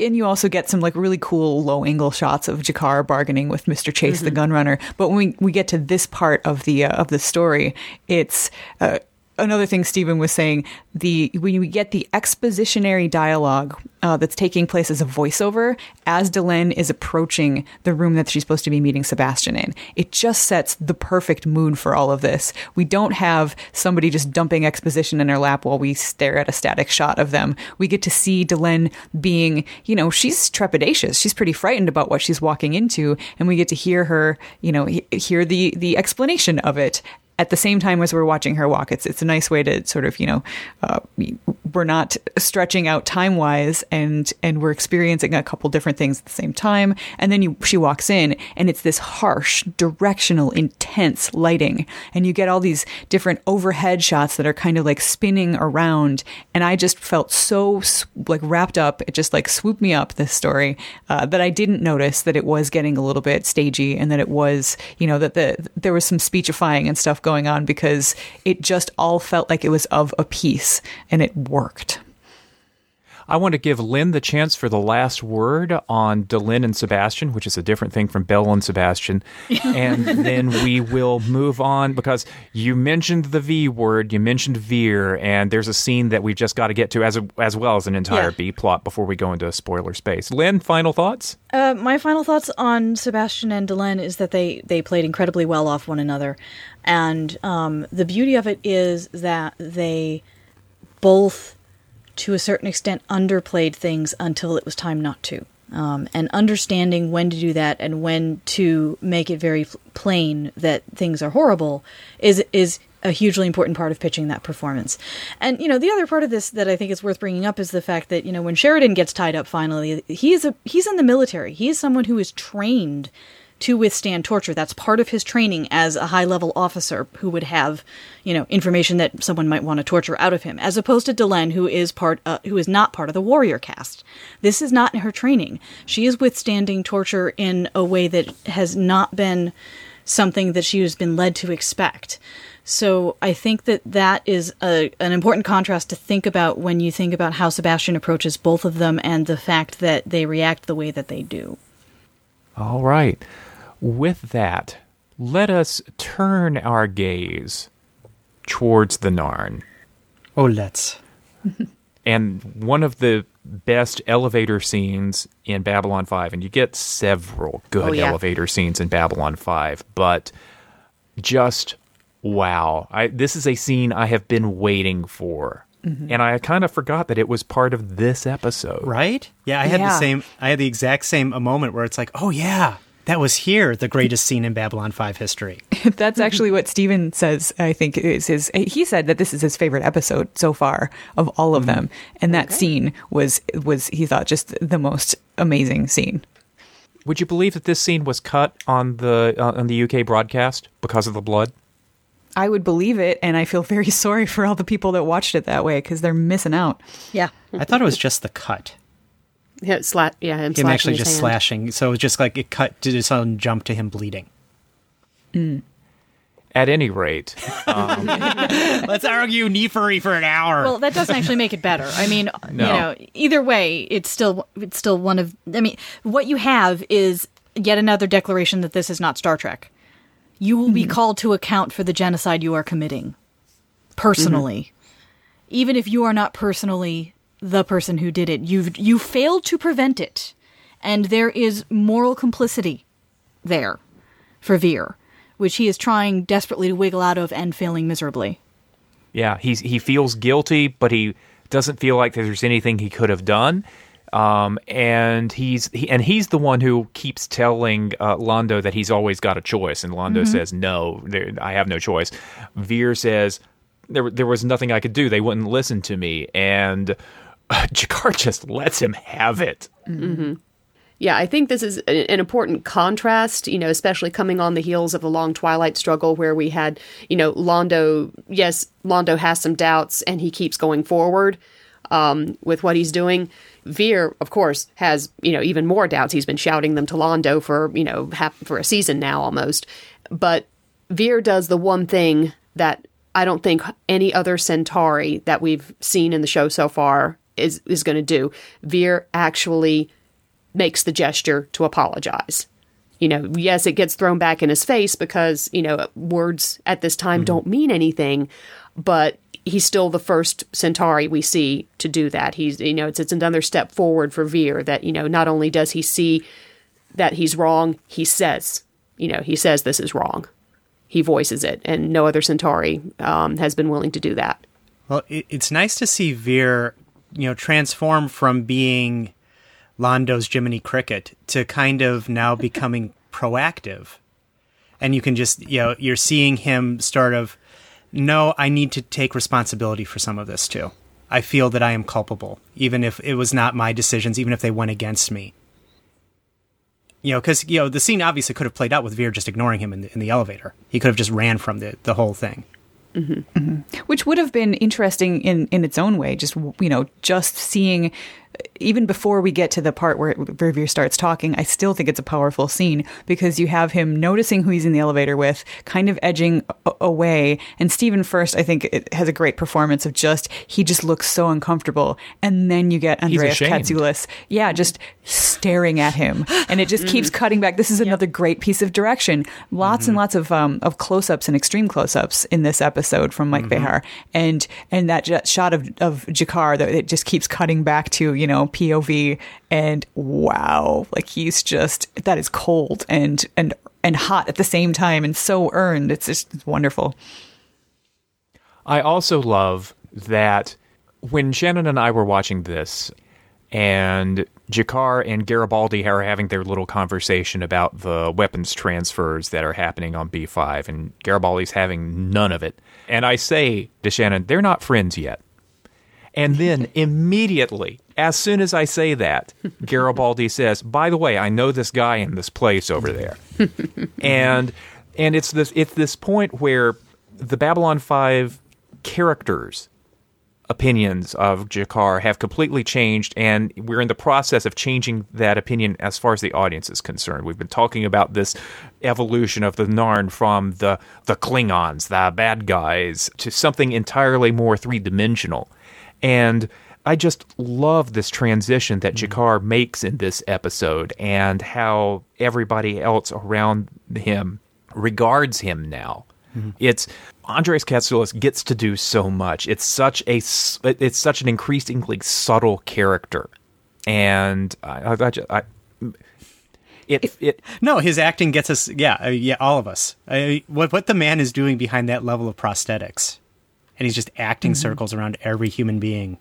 and you also get some like really cool low angle shots of G'Kar bargaining with Mr. Chase the gunrunner. But when we, we get to this part of the uh, of the story, it's uh, another thing Stephen was saying. The when we get the expositionary dialogue uh, that's taking place as a voiceover as Delenn is approaching the room that she's supposed to be meeting Sebastian in, it just sets the perfect mood for all of this. We don't have somebody just dumping exposition in her lap while we stare at a static shot of them. We get to see Delenn being, you know, she's trepidatious. She's pretty frightened about what she's walking into, and we get to hear her, you know, he- hear the the explanation of it at the same time as we're watching her walk. It's it's a nice way to sort of you know uh, we're not stretching out time wise, and and we're experiencing a couple different things at the same time. And then you she walks in, and it's this harsh, directional, intense lighting, and you get all these different overhead shots that are kind of like spinning around. And I just felt so like wrapped up. It just like swooped me up this story uh, that I didn't notice that it was getting a little bit stagey, and that it was you know that the there was some speechifying and stuff going on because it just all felt like it was of a piece and it worked. I want to give Lynne the chance for the last word on Delenn and Sebastian, which is a different thing from Belle and Sebastian. [laughs] And then we will move on because you mentioned the V word, you mentioned Vir, and there's a scene that we've just got to get to as, a, as well as an entire Yeah. B plot before we go into a spoiler space. Lynne, final thoughts? Uh, my final thoughts on Sebastian and Delenn is that they they played incredibly well off one another, and um, the beauty of it is that they both, to a certain extent, underplayed things until it was time not to. Um, and understanding when to do that and when to make it very plain that things are horrible is is a hugely important part of pitching that performance. And you know, the other part of this that I think is worth bringing up is the fact that you know when Sheridan gets tied up finally, he is a he's in the military. He is someone who is trained to withstand torture. That's part of his training as a high level officer who would have, you know, information that someone might want to torture out of him, as opposed to Delenn, who is part, uh, who is not part of the warrior caste. This is not her training. She is withstanding torture in a way that has not been something that she has been led to expect. So I think that that is a, an important contrast to think about when you think about how Sebastian approaches both of them and the fact that they react the way that they do. All right. With that, let us turn our gaze towards the Narn. Oh, let's. [laughs] and one of the best elevator scenes in Babylon 5 and you get several oh, good Oh, yeah. elevator scenes in Babylon 5 but just wow I this is a scene I have been waiting for mm-hmm. and I kind of forgot that it was part of this episode Right? Yeah, I had the same. I had the exact same a moment where it's like, oh yeah, that was here, the greatest scene in Babylon Five history. [laughs] That's actually what Steven says, I think is his he said that this is his favorite episode so far of all of them. And that scene was was he thought just the most amazing scene. would you believe that this scene was cut on the uh, on the UK broadcast because of the blood I would believe it and I feel very [laughs] sorry for all the people that watched it that way cuz they're missing out. Yeah. I thought it was just the cut. Yeah, sla- yeah him, him actually just hand. slashing. So it was just like it cut to his own jump to him bleeding. Mm. At any rate, um, [laughs] Let's argue Nefery for an hour. Well, that doesn't actually make it better. I mean, [laughs] you know, either way, it's still it's still one of. I mean, what you have is yet another declaration that this is not Star Trek. You will be mm-hmm. called to account for the genocide you are committing, personally, mm-hmm. even if you are not personally the person who did it. You've you failed to prevent it, and there is moral complicity there for Vir, which he is trying desperately to wiggle out of and failing miserably. yeah, he's he feels guilty, but he doesn't feel like there's anything he could have done. Um, and he's he, and he's the one who keeps telling uh, Londo that he's always got a choice, and Londo says, "No, there, I have no choice." Vir says, "There, there was nothing I could do. They wouldn't listen to me," and uh, [sighs] G'Kar just lets him have it. Yeah, I think this is an important contrast, you know, especially coming on the heels of a long Twilight struggle where we had, you know, Londo, yes, Londo has some doubts and he keeps going forward um, with what he's doing. Vir, of course, has, you know, even more doubts. He's been shouting them to Londo for, you know, half, for a season now almost. But Vir does the one thing that I don't think any other Centauri that we've seen in the show so far is is going to do. Vir actually makes the gesture to apologize. You know, yes, it gets thrown back in his face because, you know, words at this time don't mean anything, but he's still the first Centauri we see to do that. He's, you know, it's, it's another step forward for Vir that, you know, not only does he see that he's wrong, he says, you know, he says this is wrong. He voices it, and no other Centauri um, has been willing to do that. Well, it, it's nice to see Vir, you know, transform from being Londo's Jiminy Cricket to kind of now [laughs] becoming proactive. And you can just, you know, you're seeing him sort of, no, I need to take responsibility for some of this too. I feel that I am culpable, even if it was not my decisions, even if they went against me. You know, because you know the scene obviously could have played out with Vir just ignoring him in the, in the elevator. He could have just ran from the the whole thing. Mm-hmm. Mm-hmm. which would have been interesting in in its own way just you know just seeing even before we get to the part where Verveer starts talking, I still think it's a powerful scene because you have him noticing who he's in the elevator with, kind of edging a- away. And Stephen Furst, I think, it has a great performance of just he just looks so uncomfortable, and then you get Andreas ashamed. Katsulas, yeah, just staring at him, and it just [laughs] keeps mm-hmm. cutting back. This is another great piece of direction. Lots and mm-hmm. lots of um, of close ups and extreme close ups in this episode from Mike mm-hmm. Vejar, and and that j- shot of of G'Kar that it just keeps cutting back to you know POV, and wow, like he's just that is cold and and and hot at the same time, and so earned. It's just it's wonderful. I also love that when Shannon and I were watching this, and G'Kar and Garibaldi are having their little conversation about the weapons transfers that are happening on B5, and Garibaldi's having none of it. And I say to Shannon, they're not friends yet. And then [laughs] immediately, as soon as I say that, [laughs] Garibaldi says, "By the way, I know this guy in this place over there." [laughs] and and it's this it's this point where the Babylon 5 characters opinions of G'Kar have completely changed, and we're in the process of changing that opinion as far as the audience is concerned. We've been talking about this evolution of the Narn from the the Klingons, the bad guys, to something entirely more three dimensional, and. I just love this transition that G'Kar makes in this episode and how everybody else around him regards him now. It's Andreas Katsulas gets to do so much. It's such a it's such an increasingly subtle character, and I, I, I, I it it No, his acting gets us. Yeah, uh, yeah, all of us. Uh, what what the man is doing behind that level of prosthetics, and he's just acting circles around every human being.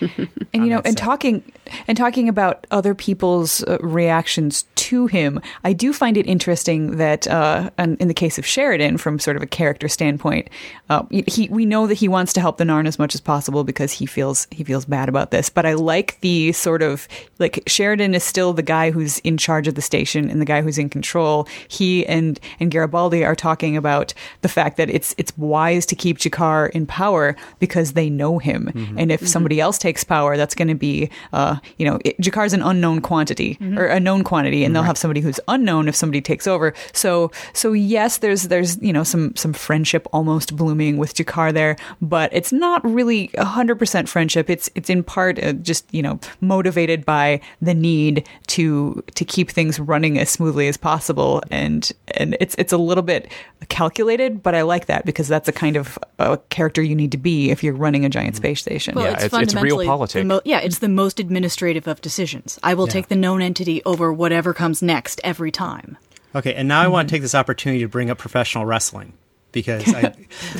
[laughs] and you know and talking and talking about other people's uh, reactions to him. I do find it interesting that, uh, in the case of Sheridan, from sort of a character standpoint, uh, he we know that he wants to help the Narn as much as possible because he feels he feels bad about this. But I like the sort of like Sheridan is still the guy who's in charge of the station and the guy who's in control. He and and Garibaldi are talking about the fact that it's it's wise to keep G'Kar in power because they know him, mm-hmm. and if mm-hmm. somebody else takes power, that's going to be uh, you know it, G'Kar's an unknown quantity mm-hmm. or a known quantity, and they'll have somebody who's unknown if somebody takes over. So so yes, there's there's you know some some friendship almost blooming with G'Kar there, but it's not really hundred percent friendship. It's it's in part uh, just you know motivated by the need to to keep things running as smoothly as possible, and and it's it's a little bit calculated, but I like that because that's a kind of a character you need to be if you're running a giant space station. Well, yeah, it's, it's, it's real politics. Mo- yeah, it's the most administrative of decisions. I will yeah. take the known entity over whatever comes next every time. Okay, and now mm-hmm. I want to take this opportunity to bring up professional wrestling because I,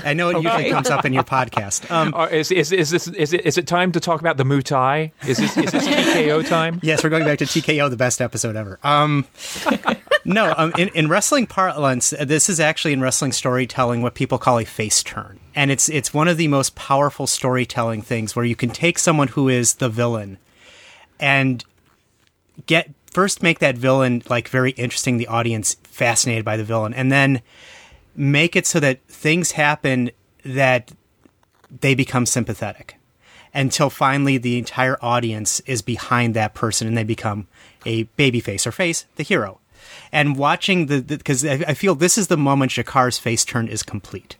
I know it [laughs] okay. usually comes up in your podcast. Um, uh, is, is, is, this, is, it, is it time to talk about the Muay Thai? Is this, is this TKO [laughs] time? Yes, we're going back to TKO, the best episode ever. Um, no, um, in, in wrestling parlance, this is actually in wrestling storytelling what people call a face turn. And it's, it's one of the most powerful storytelling things where you can take someone who is the villain and get first make that villain like very interesting the audience fascinated by the villain and then make it so that things happen that they become sympathetic until finally the entire audience is behind that person and they become a baby face or face, the hero. And watching the, because I feel this is the moment G'Kar's face turn is complete.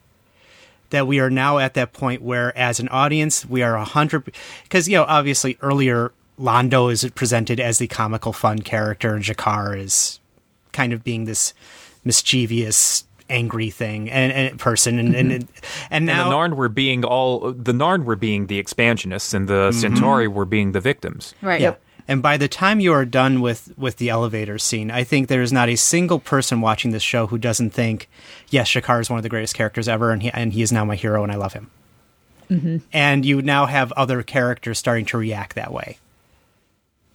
That we are now at that point where, as an audience, we are a hundred. Because you know, obviously, earlier Londo is presented as the comical, fun character, and G'Kar is kind of being this mischievous, angry thing and, and person and, and mm-hmm. and now and the Narn were being all the Narn were being the expansionists and the mm-hmm. Centauri were being the victims. Right. Yep. And by the time you are done with, with the elevator scene, I think there is not a single person watching this show who doesn't think, yes, G'Kar is one of the greatest characters ever, and he, and he is now my hero, and I love him. Mm-hmm. And you now have other characters starting to react that way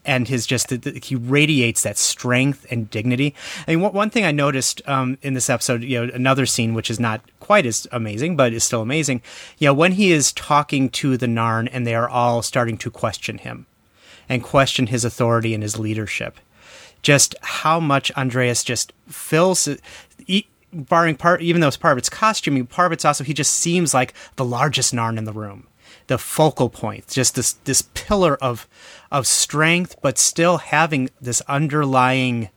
and his just he radiates that strength and dignity. I mean, one thing I noticed um, in this episode, you know, another scene which is not quite as amazing, but is still amazing. You know, when he is talking to the Narn and they are all starting to question him and question his authority and his leadership, just how much Andreas just fills. barring part, even though it's part of its costume, part of it's also he just seems like the largest Narn in the room the focal point, just this this pillar of of strength, but still having this underlying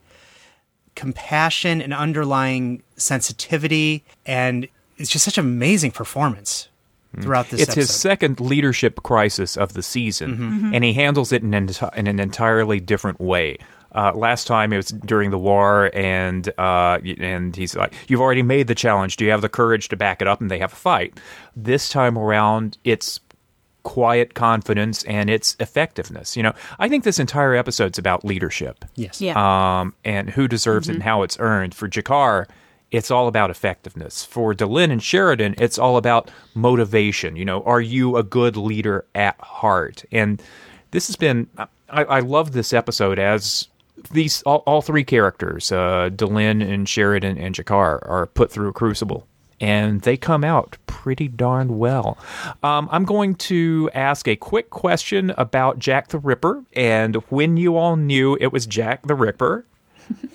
compassion and underlying sensitivity, and it's just such an amazing performance throughout this. It's episode. his second leadership crisis of the season, mm-hmm. Mm-hmm. and he handles it in an, in an entirely different way. Uh, last time it was during the war, and uh, and he's like, "You've already made the challenge. Do you have the courage to back it up?" And they have a fight. This time around, it's quiet confidence and its effectiveness. You know, I think this entire episode's about leadership. Yes. Yeah. Um, and who deserves mm-hmm. it and how it's earned. For G'Kar, it's all about effectiveness. For Delenn and Sheridan, it's all about motivation. You know, are you a good leader at heart? And this has been, I, I love this episode as these all, all three characters, uh, Delenn and Sheridan and G'Kar, are put through a crucible and they come out pretty darn well. Um, I'm going to ask a quick question about Jack the Ripper and when you all knew it was Jack the Ripper. [laughs]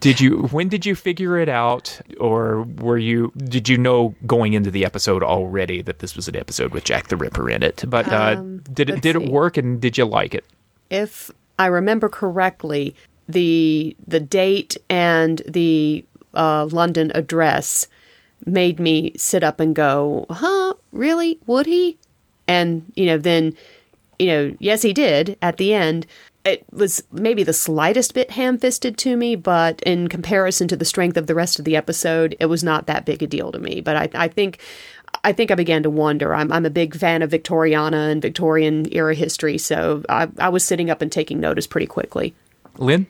did you when did you figure it out or were you did you know going into the episode already that this was an episode with Jack the Ripper in it but uh, um, did it did see. it work and did you like it if I remember correctly the the date and the uh, London address made me sit up and go, huh, really? Would he? And, you know, then, you know, yes, he did at the end. It was maybe the slightest bit ham fisted to me, but in comparison to the strength of the rest of the episode, it was not that big a deal to me. But I, I think. I think I began to wonder. I'm, I'm a big fan of Victoriana and Victorian era history, so I, I was sitting up and taking notice pretty quickly. Lynne?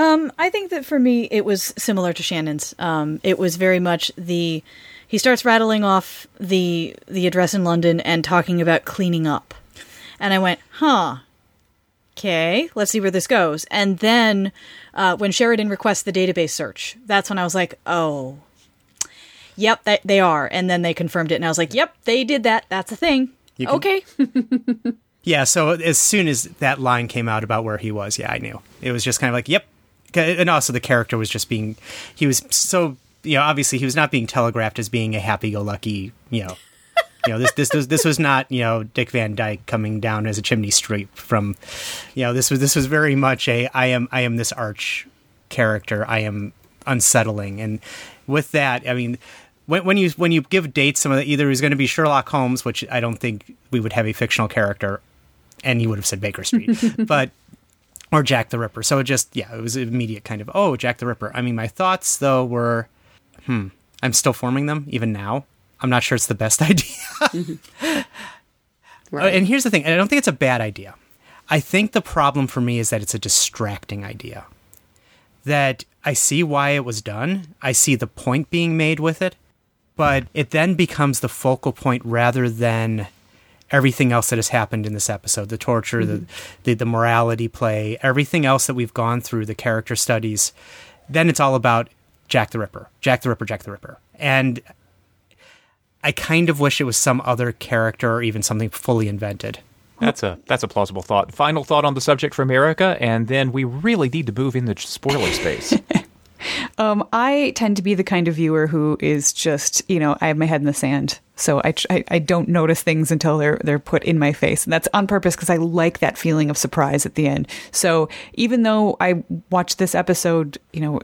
Um, I think that for me, it was similar to Shannon's. Um, it was very much the he starts rattling off the the address in London and talking about cleaning up, and I went, huh. okay, let's see where this goes. And then uh, when Sheridan requests the database search, that's when I was like, oh, yep, that, they are. And then they confirmed it, and I was like, yep, they did that. That's a thing. Can- okay. [laughs] Yeah, so as soon as that line came out about where he was, yeah, I knew. It was just kind of like, yep. And also the character was just being, he was so, you know, obviously he was not being telegraphed as being a happy-go-lucky, you know, you know, this this was this was not you know Dick Van Dyke coming down as a chimney sweep from, you know, this was this was very much a I am I am this arch character. I am unsettling, and with that, I mean, when when you when you give dates, some of the, either he's going to be Sherlock Holmes, which I don't think we would have a fictional character, and you would have said Baker Street, [laughs] but or Jack the Ripper. So it just yeah, it was immediate kind of oh Jack the Ripper. I mean, my thoughts though were, hmm, I'm still forming them even now. I'm not sure it's the best [laughs] idea. [laughs] Right. Uh, and here's the thing I don't think it's a bad idea. I think the problem for me is that it's a distracting idea. That I see why it was done, I see the point being made with it, but it then becomes the focal point rather than everything else that has happened in this episode the torture, the, mm-hmm. the, the morality play, everything else that we've gone through, the character studies. Then it's all about Jack the Ripper, Jack the Ripper, Jack the Ripper. And I kind of wish it was some other character or even something fully invented. That's a that's a plausible thought. Final thought on the subject from Erica, and then we really need to move in the spoiler space. [laughs] Um, I tend to be the kind of viewer who is just, you know, I have my head in the sand, so I, I, I don't notice things until they're they're put in my face, and that's on purpose because I like that feeling of surprise at the end. So even though I watched this episode, you know.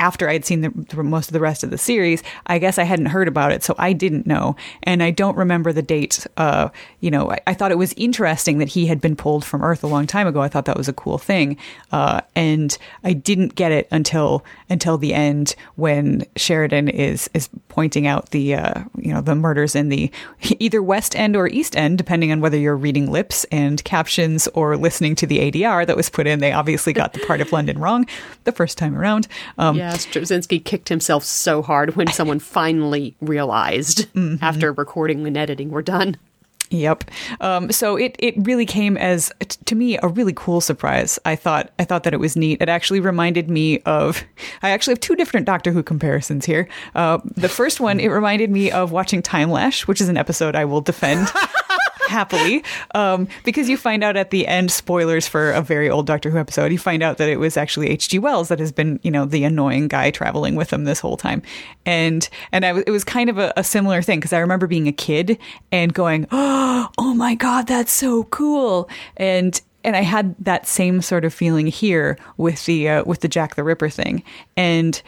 After I'd seen the, the, most of the rest of the series, I guess I hadn't heard about it, so I didn't know, and I don't remember the date. Uh, you know, I, I, thought it was interesting that he had been pulled from Earth a long time ago. I thought that was a cool thing, uh, and I didn't get it until until the end when Sheridan is is pointing out the uh, you know the murders in the either West End or East End, depending on whether you're reading lips and captions or listening to the ADR that was put in. They obviously got the part of London wrong the first time around. Um, yeah. Straczynski kicked himself so hard when [laughs] someone finally realized mm-hmm. after recording and editing were done. Yep. Um, so it it really came as to me a really cool surprise. I thought I thought that it was neat. It actually reminded me of. [laughs] I actually have two different Doctor Who comparisons here. Uh, the first one it reminded me of watching Timelash, which is an episode I will defend. [laughs] happily um, because you find out at the end spoilers for a very old doctor who episode you find out that it was actually hg wells that has been you know the annoying guy traveling with him this whole time. And and I, it was kind of a, a similar thing because i remember being a kid and going oh, [gasps] oh my god that's so cool. And and I had that same sort of feeling here with the uh, with the Jack the Ripper thing, and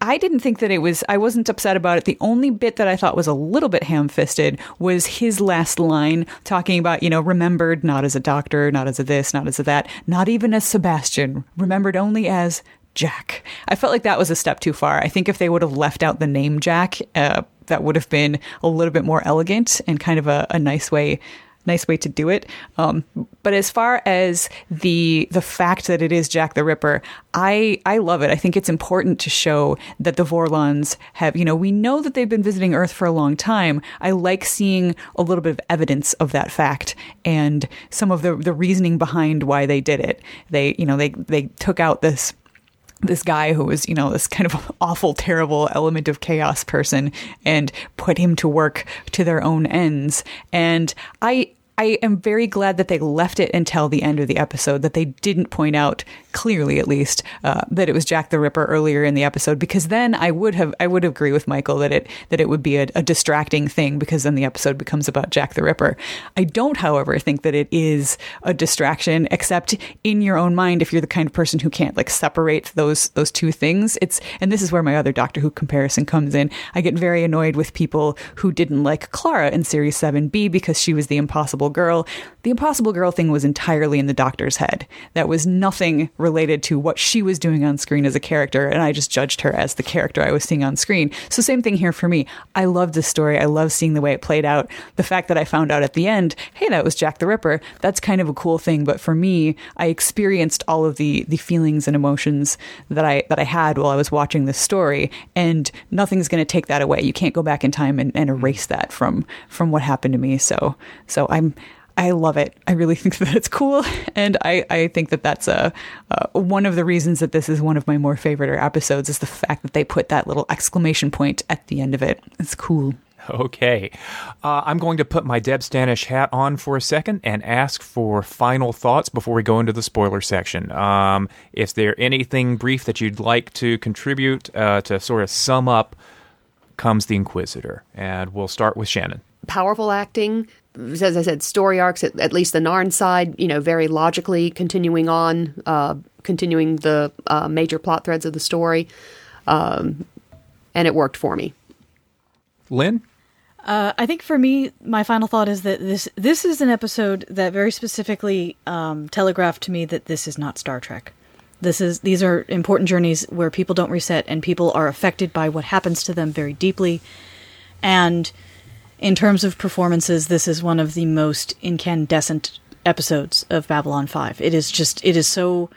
I didn't think that it was, I wasn't upset about it. The only bit that I thought was a little bit ham fisted was his last line talking about, you know, remembered not as a doctor, not as a this, not as a that, not even as Sebastian, remembered only as Jack. I felt like that was a step too far. I think if they would have left out the name Jack, uh, that would have been a little bit more elegant and kind of a, a nice way nice way to do it. Um, but as far as the the fact that it is Jack the Ripper, I I love it. I think it's important to show that the Vorlons have, you know, we know that they've been visiting Earth for a long time. I like seeing a little bit of evidence of that fact and some of the the reasoning behind why they did it. They, you know, they they took out this this guy who was, you know, this kind of [laughs] awful, terrible element of chaos person and put him to work to their own ends. And I, I am very glad that they left it until the end of the episode, that they didn't point out clearly, at least, uh, that it was Jack the Ripper earlier in the episode, because then I would have, I would agree with Michael that it that it would be a, a distracting thing because then the episode becomes about Jack the Ripper. I don't, however, think that it is a distraction, except in your own mind, if you're the kind of person who can't like separate those those two things. It's and this is where my other Doctor Who comparison comes in. I get very annoyed with people who didn't like Clara in Series Seven B because she was the impossible Girl. The Impossible Girl thing was entirely in the doctor's head. That was nothing related to what she was doing on screen as a character, and I just judged her as the character I was seeing on screen. So, same thing here for me. I love this story. I love seeing the way it played out. The fact that I found out at the end, hey, that was Jack the Ripper, that's kind of a cool thing. But for me, I experienced all of the the feelings and emotions that I that I had while I was watching this story, and nothing's going to take that away. You can't go back in time and, and erase that from from what happened to me. So, so I'm I love it. I really [laughs] think that it's cool, and I, I think that that's a uh, one of the reasons that this is one of my more favorite episodes is the fact that they put that little exclamation point at the end of it. It's cool. Okay. Uh, I'm going to put my Deb Stanish hat on for a second and ask for final thoughts before we go into the spoiler section. Um, is there anything brief that you'd like to contribute uh, to sort of sum up Comes the Inquisitor? And we'll start with Shannon. Powerful acting. As I said, story arcs, at, at least the Narn side, you know, very logically continuing on, uh, continuing the uh, major plot threads of the story. Um, and it worked for me. Lynne? Uh, I think for me, my final thought is that this this is an episode that very specifically um, telegraphed to me that this is not Star Trek. This is these are important journeys where people don't reset and people are affected by what happens to them very deeply. And in terms of performances, this is one of the most incandescent episodes of Babylon Five. It is just it is so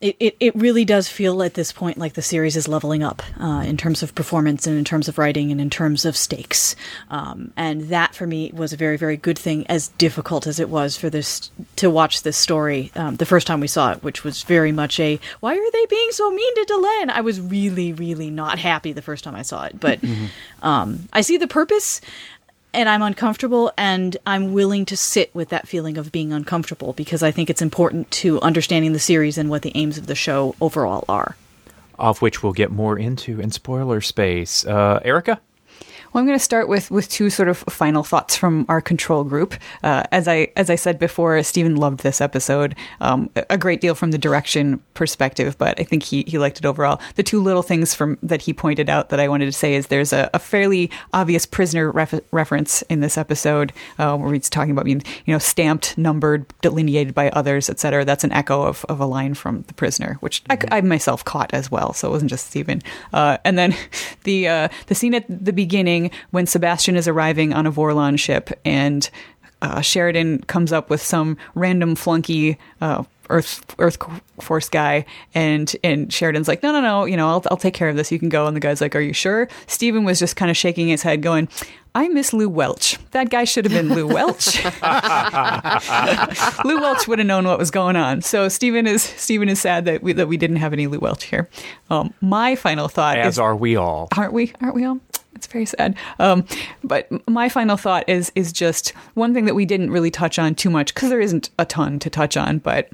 it, it, it really does feel at this point like the series is leveling up uh, in terms of performance and in terms of writing and in terms of stakes. Um, and that for me was a very, very good thing, as difficult as it was for this to watch this story um, the first time we saw it, which was very much a why are they being so mean to Delenn? I was really, really not happy the first time I saw it. But um, I see the purpose and I'm uncomfortable and I'm willing to sit with that feeling of being uncomfortable because I think it's important to understanding the series and what the aims of the show overall are. Of which we'll get more into in spoiler space. Uh, Erica? Well, I'm going to start with with two sort of final thoughts from our control group. Uh, as I as I said before, Stephen loved this episode um, a great deal from the direction perspective, but I think he he liked it overall. The two little things from that he pointed out that I wanted to say is there's a, a fairly obvious prisoner ref- reference in this episode uh, where he's talking about being you know stamped, numbered, delineated by others, etc. That's an echo of, of a line from the prisoner, which I, I myself caught as well. So it wasn't just Stephen. Uh, and then [laughs] the uh, the scene at the beginning when Sebastian is arriving on a Vorlon ship and uh, Sheridan comes up with some random flunky uh, Earth Earth Force guy, and and Sheridan's like, no, no, no, you know, I'll I'll take care of this. You can go. And the guy's like, are you sure? Stephen was just kind of shaking his head, going. I miss Lou Welch. That guy should have been Lou Welch. [laughs] Lou Welch would have known what was going on. So Stephen is Stephen is sad that we that we didn't have any Lou Welch here. Um, my final thought As is, are we all. aren't we? Aren't we all? It's very sad. Um, but my final thought is is just one thing that we didn't really touch on too much because there isn't a ton to touch on, but.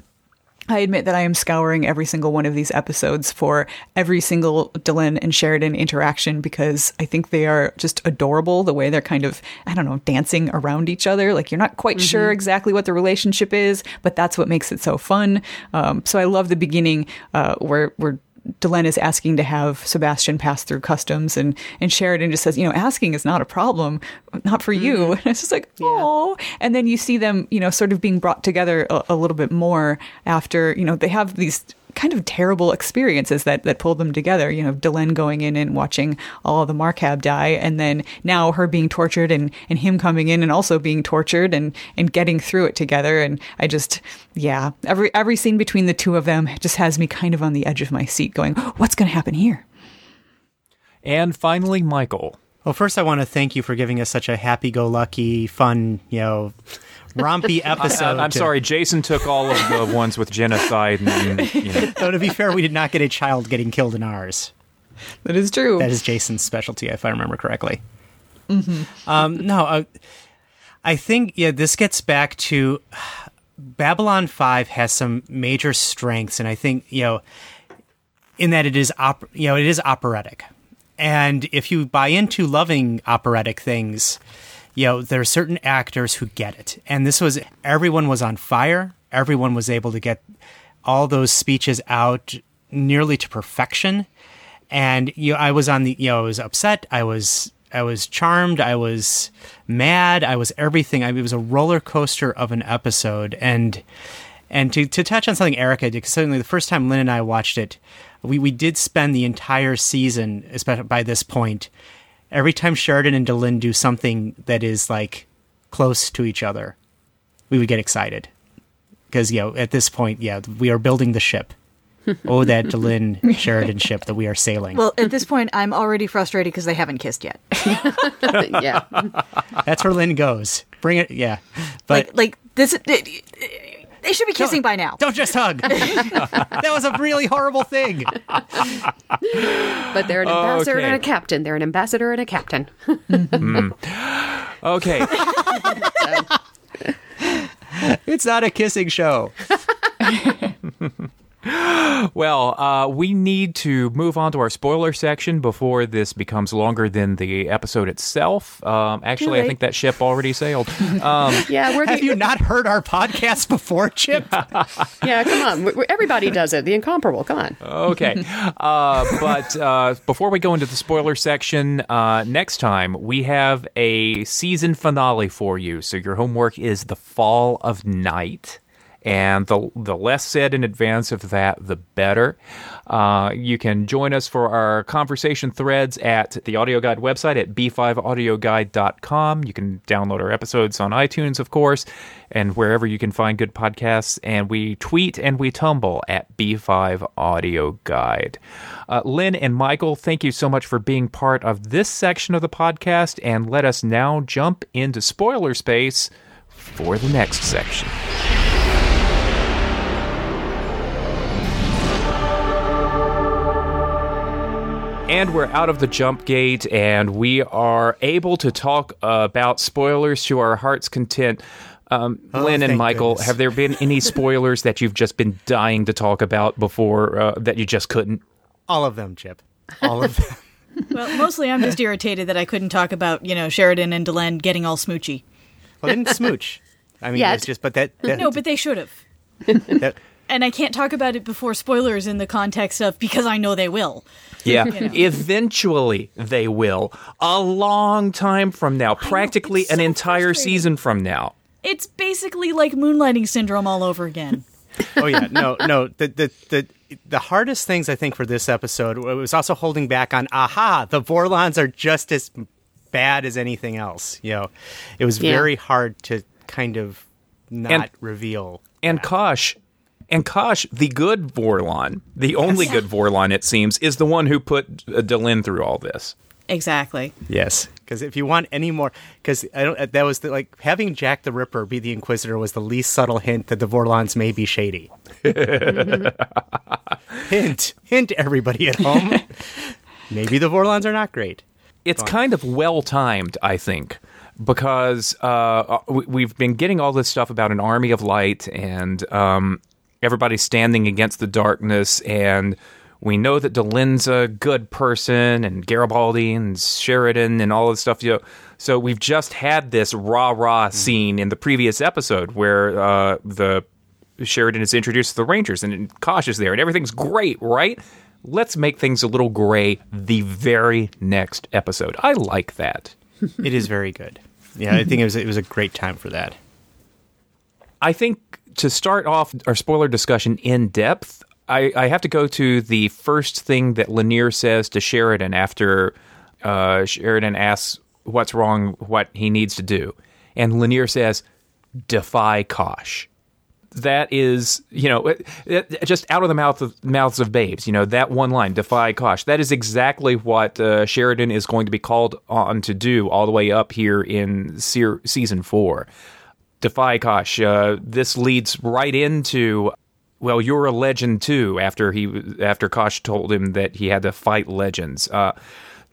I admit that I am scouring every single one of these episodes for every single Delenn and Sheridan interaction because I think they are just adorable the way they're kind of, I don't know, dancing around each other. Like you're not quite sure exactly what the relationship is, but that's what makes it so fun. Um, so I love the beginning uh, where, where Delenn is asking to have Sebastian pass through customs, and and Sheridan just says, you know, asking is not a problem, not for you. Mm-hmm. [laughs] And it's just like, oh. And then you see them, you know, sort of being brought together a, a little bit more after, you know, they have these kind of terrible experiences that that pulled them together. You know, Delenn going in and watching all the Markab die, and then now her being tortured, and and him coming in and also being tortured, and and getting through it together. And I just, yeah, every every scene between the two of them just has me kind of on the edge of my seat, going, what's going to happen here? And finally, Michael. Well, first, I want to thank you for giving us such a happy-go-lucky, fun, you know, rompy [laughs] episode. I, am to- sorry, Jason took all of the [laughs] ones with genocide and you know, [laughs] Though to be fair, we did not get a child getting killed in ours. That is true. That is Jason's specialty, if I remember correctly. Um, no, uh, I think yeah, this gets back to [sighs] Babylon Five has some major strengths, and I think you know, in that it is op- you know it is operatic, and if you buy into loving operatic things, you know there are certain actors who get it, and this was everyone was on fire, everyone was able to get all those speeches out nearly to perfection. And you know, I was on the you know I was upset. I was I was charmed. I was mad. I was everything. I mean, it was a roller coaster of an episode. And and to, to touch on something Erica did because certainly the first time Lynne and I watched it we, we did spend the entire season especially by this point every time Sheridan and Delenn do something that is like close to each other we would get excited because you know at this point yeah we are building the ship [laughs] oh that Delenn Sheridan ship that we are sailing Well, at this point, I'm already frustrated because they haven't kissed yet. [laughs] [laughs] yeah. That's where Lynne goes. bring it. Yeah, but like like this. It, it, they should be kissing by now. don't just hug. [laughs] that was a really horrible thing. But they're an ambassador Okay. and a captain. They're an ambassador and a captain. Hmm. Okay. [laughs] It's not a kissing show. [laughs] [gasps] Well, uh, we need to move on to our spoiler section before this becomes longer than the episode itself. Um, actually, I think that ship already sailed. Um, [laughs] yeah, we're Have the, you not heard our podcast [laughs] before, Chip? [laughs] yeah. Come on, we- we- everybody does it. The incomparable. Come on. okay. Uh, but uh, before we go into the spoiler section, uh, next time we have a season finale for you. So your homework is The Fall of Night. And the, the less said in advance of that, the better. Uh, you can join us for our conversation threads at the Audio Guide website at b5audioguide.com. You can download our episodes on iTunes, of course, and wherever you can find good podcasts. And we tweet and we tumble at B5 Audio Guide. Uh, Lynne and Michael, thank you so much for being part of this section of the podcast. And let us now jump into spoiler space for the next section. And we're out of the jump gate, and we are able to talk about spoilers to our heart's content. Um, Oh, Lynne and Michael, goodness. have there been any [laughs] spoilers that you've just been dying to talk about before uh, that you just couldn't? All of them, Chip. All of them. [laughs] Well, mostly I'm just irritated that I couldn't talk about you know Sheridan and Delenn getting all smoochy. Well, they didn't smooch. I mean, it's just, but that, that, No, but they should have. [laughs] that And I can't talk about it before spoilers in the context of because I know they will. Yeah, eventually they will. A long time from now, practically it's an so entire season from now. It's basically like moonlighting syndrome all over again. [laughs] oh yeah, no, no. The the the the hardest things I think for this episode was also holding back on. Aha, the Vorlons are just as bad as anything else. You know, it was Yeah. very hard to kind of not And- reveal. And Kosh, and Kosh, the good Vorlon, the only good Vorlon, it seems, is the one who put uh, Delenn through all this. Exactly. Yes, because if you want any more, because I don't. That was the, like having Jack the Ripper be the Inquisitor was the least subtle hint that the Vorlons may be shady. [laughs] hint, hint, everybody at home. [laughs] Maybe the Vorlons are not great. It's kind of well timed, I think, because uh, we- we've been getting all this stuff about an army of light and um, everybody standing against the darkness, and we know that Delenn's a good person, and Garibaldi and Sheridan and all this stuff. You know, so we've just had this rah rah scene in the previous episode where uh, the Sheridan is introduced to the Rangers and Kosh is there, and everything's great, right? Let's make things a little gray the very next episode. I like that. It is very good. Yeah, I think it was it was a great time for that. [laughs] I think to start off our spoiler discussion in depth, I, I have to go to the first thing that Lennier says to Sheridan after uh, Sheridan asks what's wrong, what he needs to do. And Lennier says, defy Kosh. That is, you know, it- it- just out of the mouth of, mouths of babes. You know that one line, "defy Kosh." That is exactly what uh, Sheridan is going to be called on to do all the way up here in se- season four. Defy Kosh. Uh, this leads right into, well, you're a legend too. After he, after Kosh told him that he had to fight legends. Uh,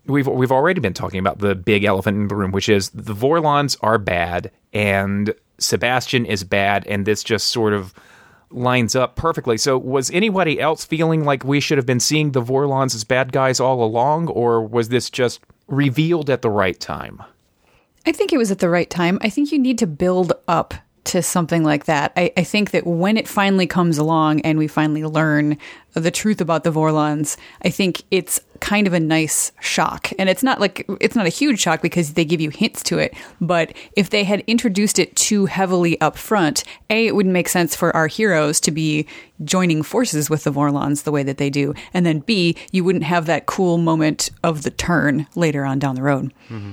we've we've already been talking about the big elephant in the room, which is the Vorlons are bad and Sebastian is bad, and this just sort of lines up perfectly. So, was anybody else feeling like we should have been seeing the Vorlons as bad guys all along, or was this just revealed at the right time? I think it was at the right time. I think you need to build up to something like that. I, I think that when it finally comes along and we finally learn the truth about the Vorlons, I think it's kind of a nice shock. And it's not like it's not a huge shock because they give you hints to it. But if they had introduced it too heavily up front, A, it wouldn't make sense for our heroes to be joining forces with the Vorlons the way that they do. And then B, you wouldn't have that cool moment of the turn later on down the road. Mm-hmm.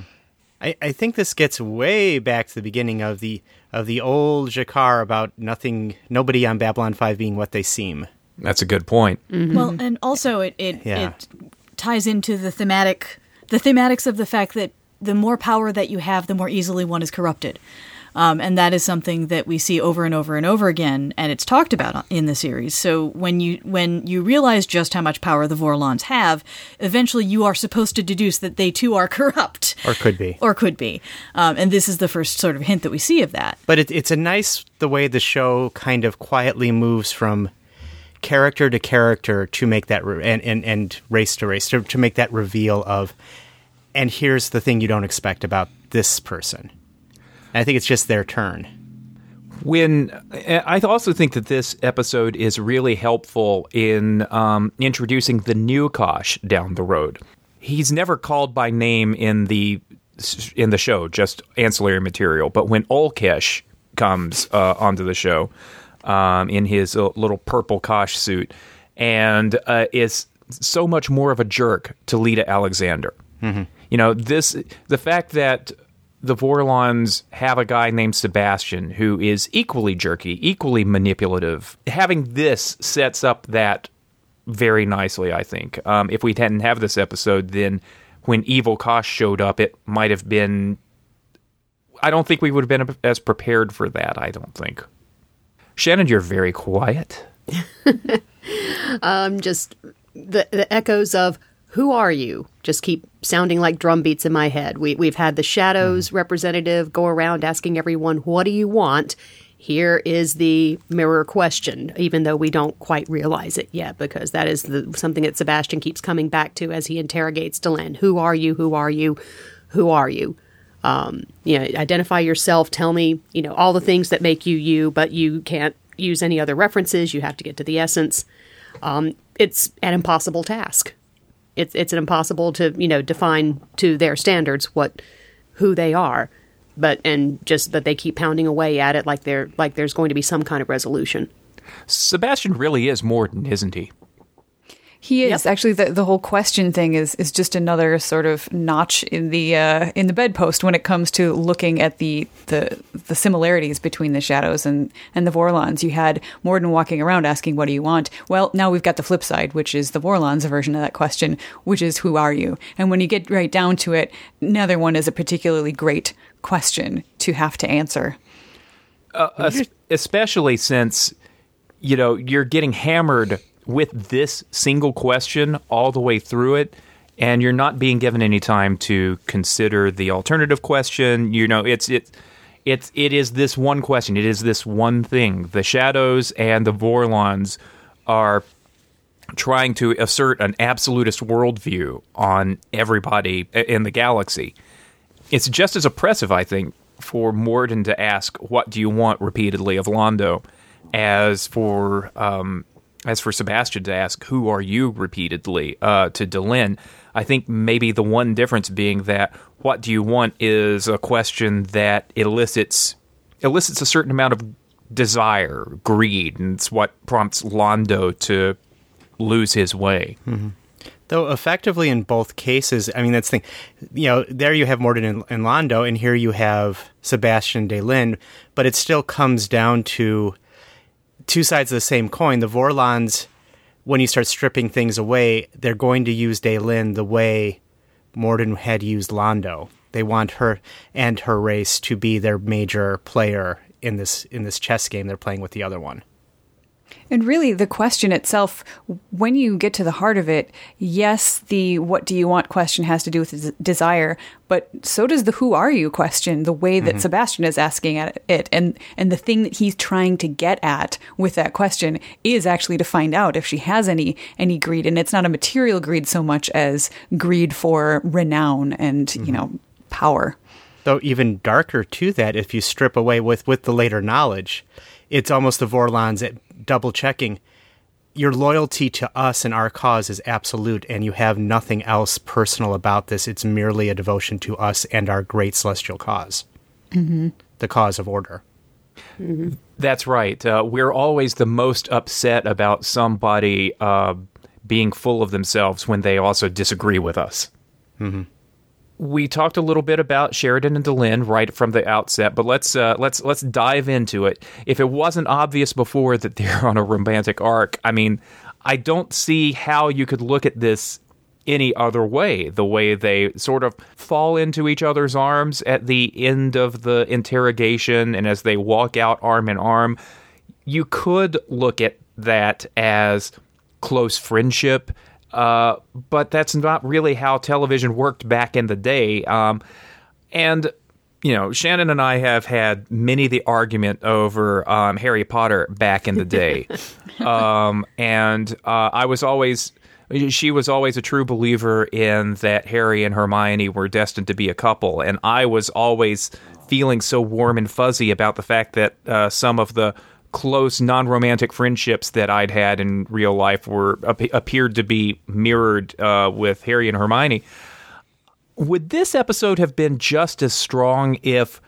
I, I think this gets way back to the beginning of the of the old G'Kar about nothing, nobody on Babylon Five being what they seem. That's a good point. Mm-hmm. Well, and also it it, Yeah. it ties into the thematic the thematics of the fact that the more power that you have, the more easily one is corrupted. Um, and that is something that we see over and over and over again, and it's talked about in the series. So when you when you realize just how much power the Vorlons have, eventually you are supposed to deduce that they too are [laughs] corrupt, Or could be. or could be. Um, and this is the first sort of hint that we see of that. But it, it's a nice the way the show kind of quietly moves from character to character to make that re- and, and and race to race to, to make that reveal of and here's the thing you don't expect about this person. I think it's just their turn. when I also think that this episode is really helpful in um, introducing the new Kosh down the road. He's never called by name in the in the show, just ancillary material. But when Ulkesh comes uh, onto the show um, in his uh, little purple Kosh suit, and uh, is so much more of a jerk to Lyta Alexander. You know, this the fact that the Vorlons have a guy named Sebastian who is equally jerky, equally manipulative. Having this sets up that very nicely, I think. Um, if we hadn't have this episode, then when Evil Kosh showed up, it might have been. I don't think we would have been as prepared for that, I don't think. Shannon, you're very quiet. [laughs] Um, just the the echoes of who are you just keep sounding like drum beats in my head. We we've had the shadows representative go around asking everyone, "What do you want?" Here is the mirror question, even though we don't quite realize it yet, because that is the, something that Sebastian keeps coming back to as he interrogates Delenn. Who are you? Who are you? Who are you? Um, you know, identify yourself. Tell me, you know, all the things that make you you, but you can't use any other references. You have to get to the essence. Um, it's an impossible task. It's it's impossible to you know define to their standards what who they are, but and just that they keep pounding away at it like they're like there's going to be some kind of resolution. Sebastian really is Morden, isn't he? He is actually the the whole question thing is is just another sort of notch in the uh, in the bedpost when it comes to looking at the the the similarities between the shadows and and the Vorlons. You had Morden walking around asking, "What do you want?" Well, now we've got the flip side, which is the Vorlons' version of that question, which is, "Who are you?" And when you get right down to it, neither one is a particularly great question to have to answer. Es- especially since you know you're getting hammered with this single question all the way through it and you're not being given any time to consider the alternative question. You know it's it it's it is this one question. It is this one thing. The shadows and the vorlons are trying to assert an absolutist worldview on everybody in the galaxy. It's just as oppressive, I think, for Morden to ask "What do you want?" repeatedly of Londo, as for um, as for Sebastian to ask "Who are you?" repeatedly uh, to Delenn. I think maybe the one difference being that "What do you want?" is a question that elicits elicits a certain amount of desire, greed, and it's what prompts Londo to lose his way. Though effectively in both cases, I mean that's the thing. You know, there you have Morden and, Londo, and here you have Sebastian de Delenn, but it still comes down to two sides of the same coin. The Vorlons, when you start stripping things away, they're going to use Delenn the way Morden had used Londo. They want her and her race to be their major player in this in this chess game they're playing with the other one. And really, the question itself, when you get to the heart of it, yes, the what do you want question has to do with desire, but so does the who are you question, the way that mm-hmm. Sebastian is asking at it. And, and the thing that he's trying to get at with that question is actually to find out if she has any, any greed. And it's not a material greed so much as greed for renown and, you mm-hmm. know, power. though even darker to that if you strip away with with the later knowledge it's almost the vorlons at double checking your loyalty to us and our cause is absolute and you have nothing else personal about this it's merely a devotion to us and our great celestial because mm-hmm. the cause of order That's right. Uh, we're always the most upset about somebody uh, being full of themselves when they also disagree with us. We talked a little bit about Sheridan and Delenn right from the outset, but let's uh, let's let's dive into it. If it wasn't obvious before that they're [laughs] on a romantic arc, I mean, I don't see how you could look at this any other way. The way they sort of fall into each other's arms at the end of the interrogation and as they walk out arm in arm, you could look at that as close friendship. Uh, but that's not really how television worked back in the day. Um, and you know, Shannon and I have had many the argument over um, Harry Potter back in the day, [laughs] um, and uh, I was always. She was always a true believer in that Harry and Hermione were destined to be a couple, and I was always feeling so warm and fuzzy about the fact that uh, some of the close non-romantic friendships that I'd had in real life were appeared to be mirrored uh, with Harry and Hermione would this episode have been just as strong if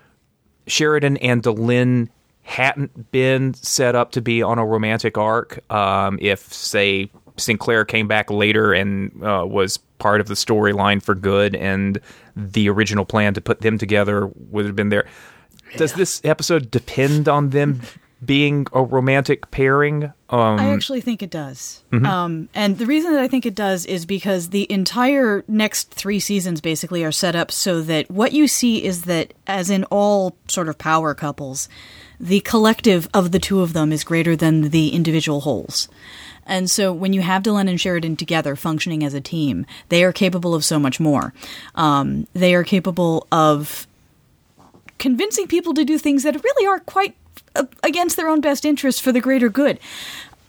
Sheridan and Delenn hadn't been set up to be on a romantic arc? Um, if, say, Sinclair came back later and uh, was part of the storyline for good, and the original plan to put them together would have been there. Does this episode depend on them being a romantic pairing? Um, I actually think it does. Mm-hmm. Um, and the reason that I think it does is because the entire next three seasons basically are set up so that what you see is that, as in all sort of power couples, the collective of the two of them is greater than the individual wholes. And so when you have Delenn and Sheridan together functioning as a team, they are capable of so much more. Um, they are capable of convincing people to do things that really are quite against their own best interest for the greater good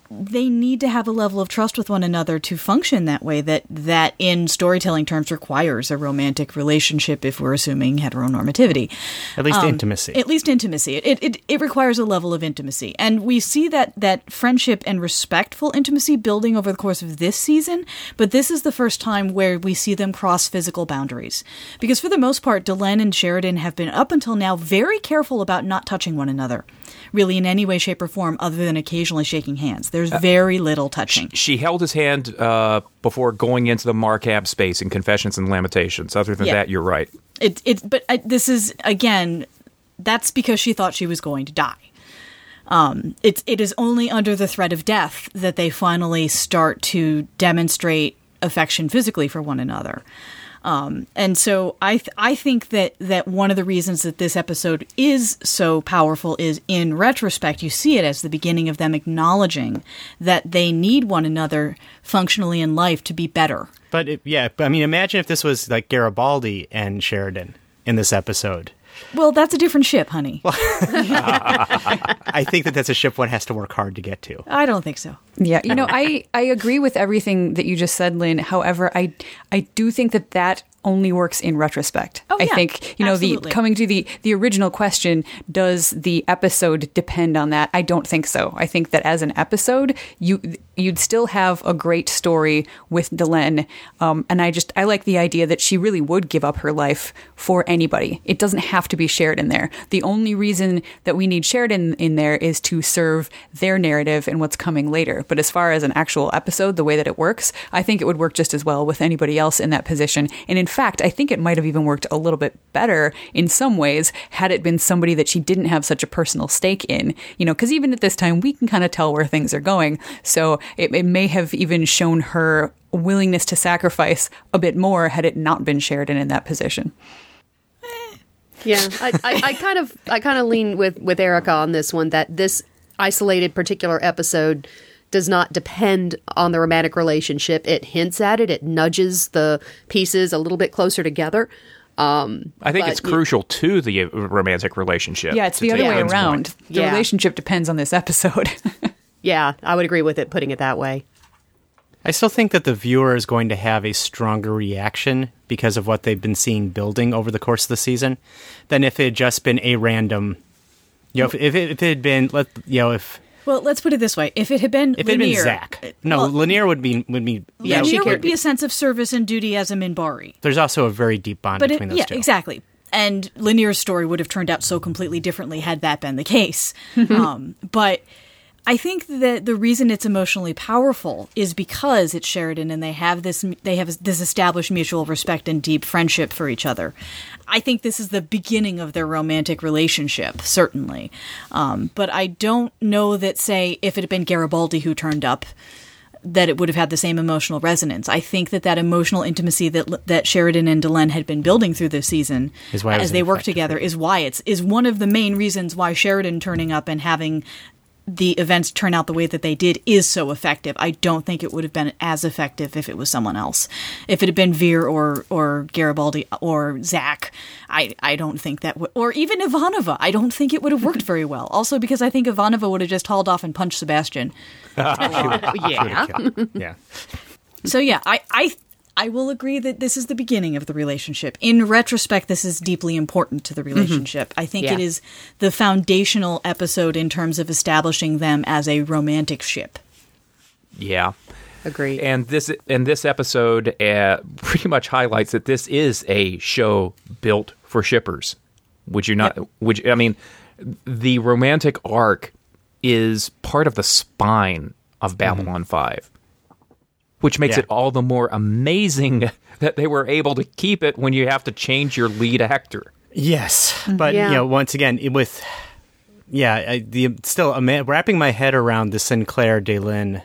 they need to have a level of trust with one another to function that way that that in storytelling terms requires a romantic relationship if we're assuming heteronormativity. At least um, intimacy. At least intimacy. It, it it requires a level of intimacy. And we see that that friendship and respectful intimacy building over the course of this season but this is the first time where we see them cross physical boundaries. Because for the most part Delenn and Sheridan have been up until now very careful about not touching one another really in any way shape or form other than occasionally shaking hands there's uh, very little touching. She held his hand uh, before going into the Markab space in Confessions and Lamentations. Other than yeah. that, you're right. It, it, but I, this is again, that's because she thought she was going to die. Um, it's it is only under the threat of death that they finally start to demonstrate affection physically for one another. Um, and so I th- I think that that one of the reasons that this episode is so powerful is in retrospect you see it as the beginning of them acknowledging that they need one another functionally in life to be better. But it, yeah, I mean, imagine if this was like Garibaldi and Sheridan in this episode. Well, that's a different ship, honey. [laughs] I think that that's a ship one has to work hard to get to. I don't think so. Yeah, you know, I I agree with everything that you just said, Lynne. However, I I do think that that only works in retrospect. Oh, yeah, I think you know absolutely. the coming to the the original question. Does the episode depend on that? I don't think so. I think that as an episode, you you'd still have a great story with Delenn, um, and I just I like the idea that she really would give up her life for anybody. It doesn't have to be Sheridan there. The only reason that we need Sheridan in there is to serve their narrative and what's coming later. But as far as an actual episode, the way that it works, I think it would work just as well with anybody else in that position. And in fact, I think it might have even worked a little bit better in some ways had it been somebody that she didn't have such a personal stake in. You know, because even at this time, we can kind of tell where things are going. So it, it may have even shown her willingness to sacrifice a bit more had it not been Sheridan in that position. Yeah, I, I, I, [laughs] kind of I kind of lean with with Erica on this one that this isolated particular episode does not depend on the romantic relationship. It hints at it. It nudges the pieces a little bit closer together. Um, I think it's crucial to the romantic relationship. Yeah, it's the other way around. Point. The yeah. relationship depends on this episode. [laughs] yeah, I would agree with it, putting it that way. I still think that the viewer is going to have a stronger reaction because of what they've been seeing building over the course of the season than if it had just been a random. You know, if, if, it, if it had been, let you know, if well, let's put it this way: if it had been if it had been Zack, no, well, Lennier would be would be yeah, Lennier would be a sense of service and duty as a Minbari. There's also a very deep bond but between it, those yeah, two. exactly. And Lennier's story would have turned out so completely differently had that been the case. [laughs] um, but I think that the reason it's emotionally powerful is because it's Sheridan and they have this they have this established mutual respect and deep friendship for each other. I think this is the beginning of their romantic relationship, certainly. Um, but I don't know that, say, if it had been Garibaldi who turned up, that it would have had the same emotional resonance. I think that that emotional intimacy that that Sheridan and Delenn had been building through this season as they work together is why it's is one of the main reasons why Sheridan turning up and having the events turn out the way that they did is so effective. I don't think it would have been as effective if it was someone else. If it had been Vir or or Garibaldi or Zack, I I don't think that would, or even Ivanova. I don't think it would have worked very well. Also because I think Ivanova would have just hauled off and punched Sebastian. [laughs] yeah. [laughs] yeah. So yeah, I I I will agree that this is the beginning of the relationship. In retrospect, this is deeply important to the relationship. I think it Yeah. is the foundational episode in terms of establishing them as a romantic ship. Yeah. Agreed. And this and this episode uh, pretty much highlights that this is a show built for shippers. Would you not? Would you, I mean the romantic arc is part of the spine of Babylon Five, which makes Yeah. it all the more amazing [laughs] that they were able to keep it when you have to change your lead actor. Yes, mm-hmm. but Yeah. you know, once again, it- with yeah, I, the still ama- wrapping my head around the Sinclair Delenn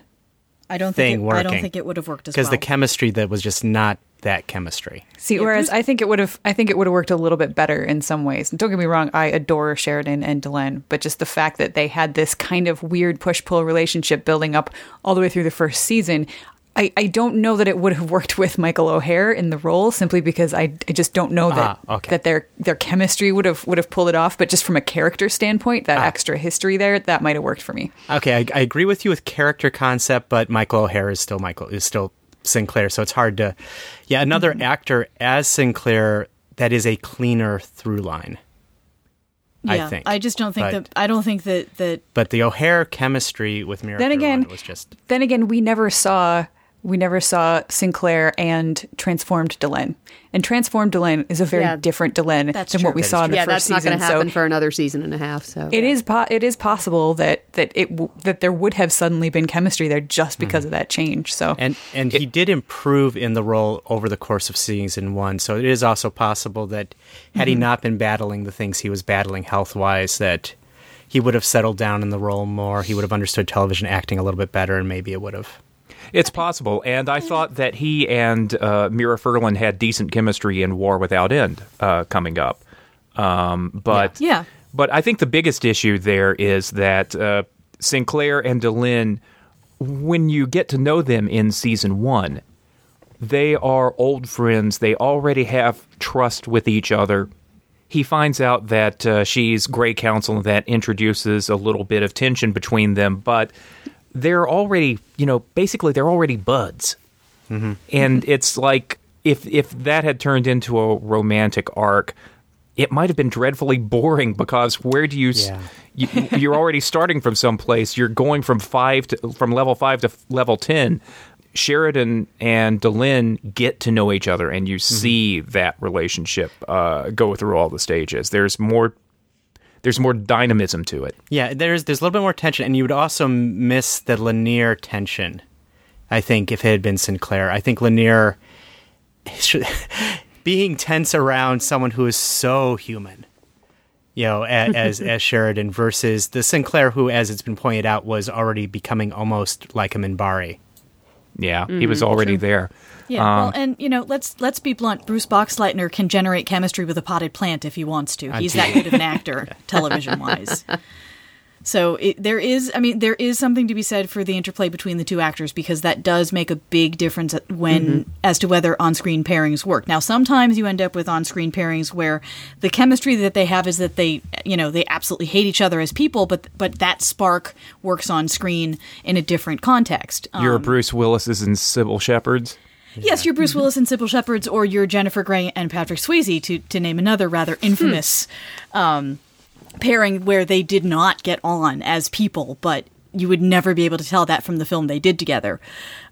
I don't Thing think it, I don't think it would have worked as well. because well. the chemistry that was just not that chemistry. See, whereas I think it would have, I think it would have worked a little bit better in some ways. And Don't get me wrong, I adore Sheridan and Delenn, but just the fact that they had this kind of weird push pull relationship building up all the way through the first season. I, I don't know that it would have [laughs] worked with Michael O'Hare in the role simply because I, I just don't know that Ah, okay. that their their chemistry would have would have pulled it off. But just from a character standpoint, Ah. that extra history there that might have worked for me. Okay, I, I agree with you with character concept, but Michael O'Hare is still Michael is still Sinclair, so it's hard to. Yeah, another actor as Sinclair that is a cleaner through line. yeah, I think. I just don't think But- that I don't think that that But the O'Hare chemistry with Mira Then again, was just then again, we never saw we never saw Sinclair and transformed Delenn. And transformed Delenn is a very Yeah. different Delenn than true. what we That is saw in the yeah, first that's not season. going to happen so for another season and a half. So it is po- it is possible that that it w- that there would have suddenly been chemistry there just mm-hmm. because of that change. So and and he did improve in the role over the course of season one. So it is also possible that had he mm-hmm. not been battling the things he was battling health wise, that he would have settled down in the role more. He would have understood television acting a little bit better, and maybe it would have. It's possible, and I thought that he and uh, Mira Furlan had decent chemistry in War Without End uh, coming up. Um, but Yeah. but I think the biggest issue there is that uh, Sinclair and Delenn, when you get to know them in season one, they are old friends. They already have trust with each other. He finds out that uh, she's Grey Council, and that introduces a little bit of tension between them. But they're already, you know, basically they're already buds, mm-hmm. and mm-hmm. it's like if if that had turned into a romantic arc, it might have been dreadfully boring because where do you, Yeah. you you're already starting from someplace. You're going from five to from level five to f- level ten. Sheridan and Delenn get to know each other, and you mm-hmm. see that relationship uh, go through all the stages. There's more. There's more dynamism to it. Yeah, there's there's a little bit more tension, and you would also miss the Lennier tension. I think if it had been Sinclair, I think Lennier should, [laughs] being tense around someone who is so human, you know, a- [laughs] as as Sheridan versus the Sinclair who, as it's been pointed out, was already becoming almost like a Minbari. Yeah, he mm-hmm. was already there. Yeah, Um, well, and you know, let's let's be blunt. Bruce Boxleitner can generate chemistry with a potted plant if he wants to. He's that good of an actor, [laughs] television wise. So it, there is, I mean, there is something to be said for the interplay between the two actors because that does make a big difference when as to whether on-screen pairings work. Now, sometimes you end up with on-screen pairings where the chemistry that they have is that they, you know, they absolutely hate each other as people, but but that spark works on screen in a different context. You're Um, Bruce Willis's and Cybill Shepherd's. Yes, you're Bruce Willis and Cybill Shepherds, or you're Jennifer Grey and Patrick Swayze, to to name another rather infamous um, pairing where they did not get on as people, but you would never be able to tell that from the film they did together.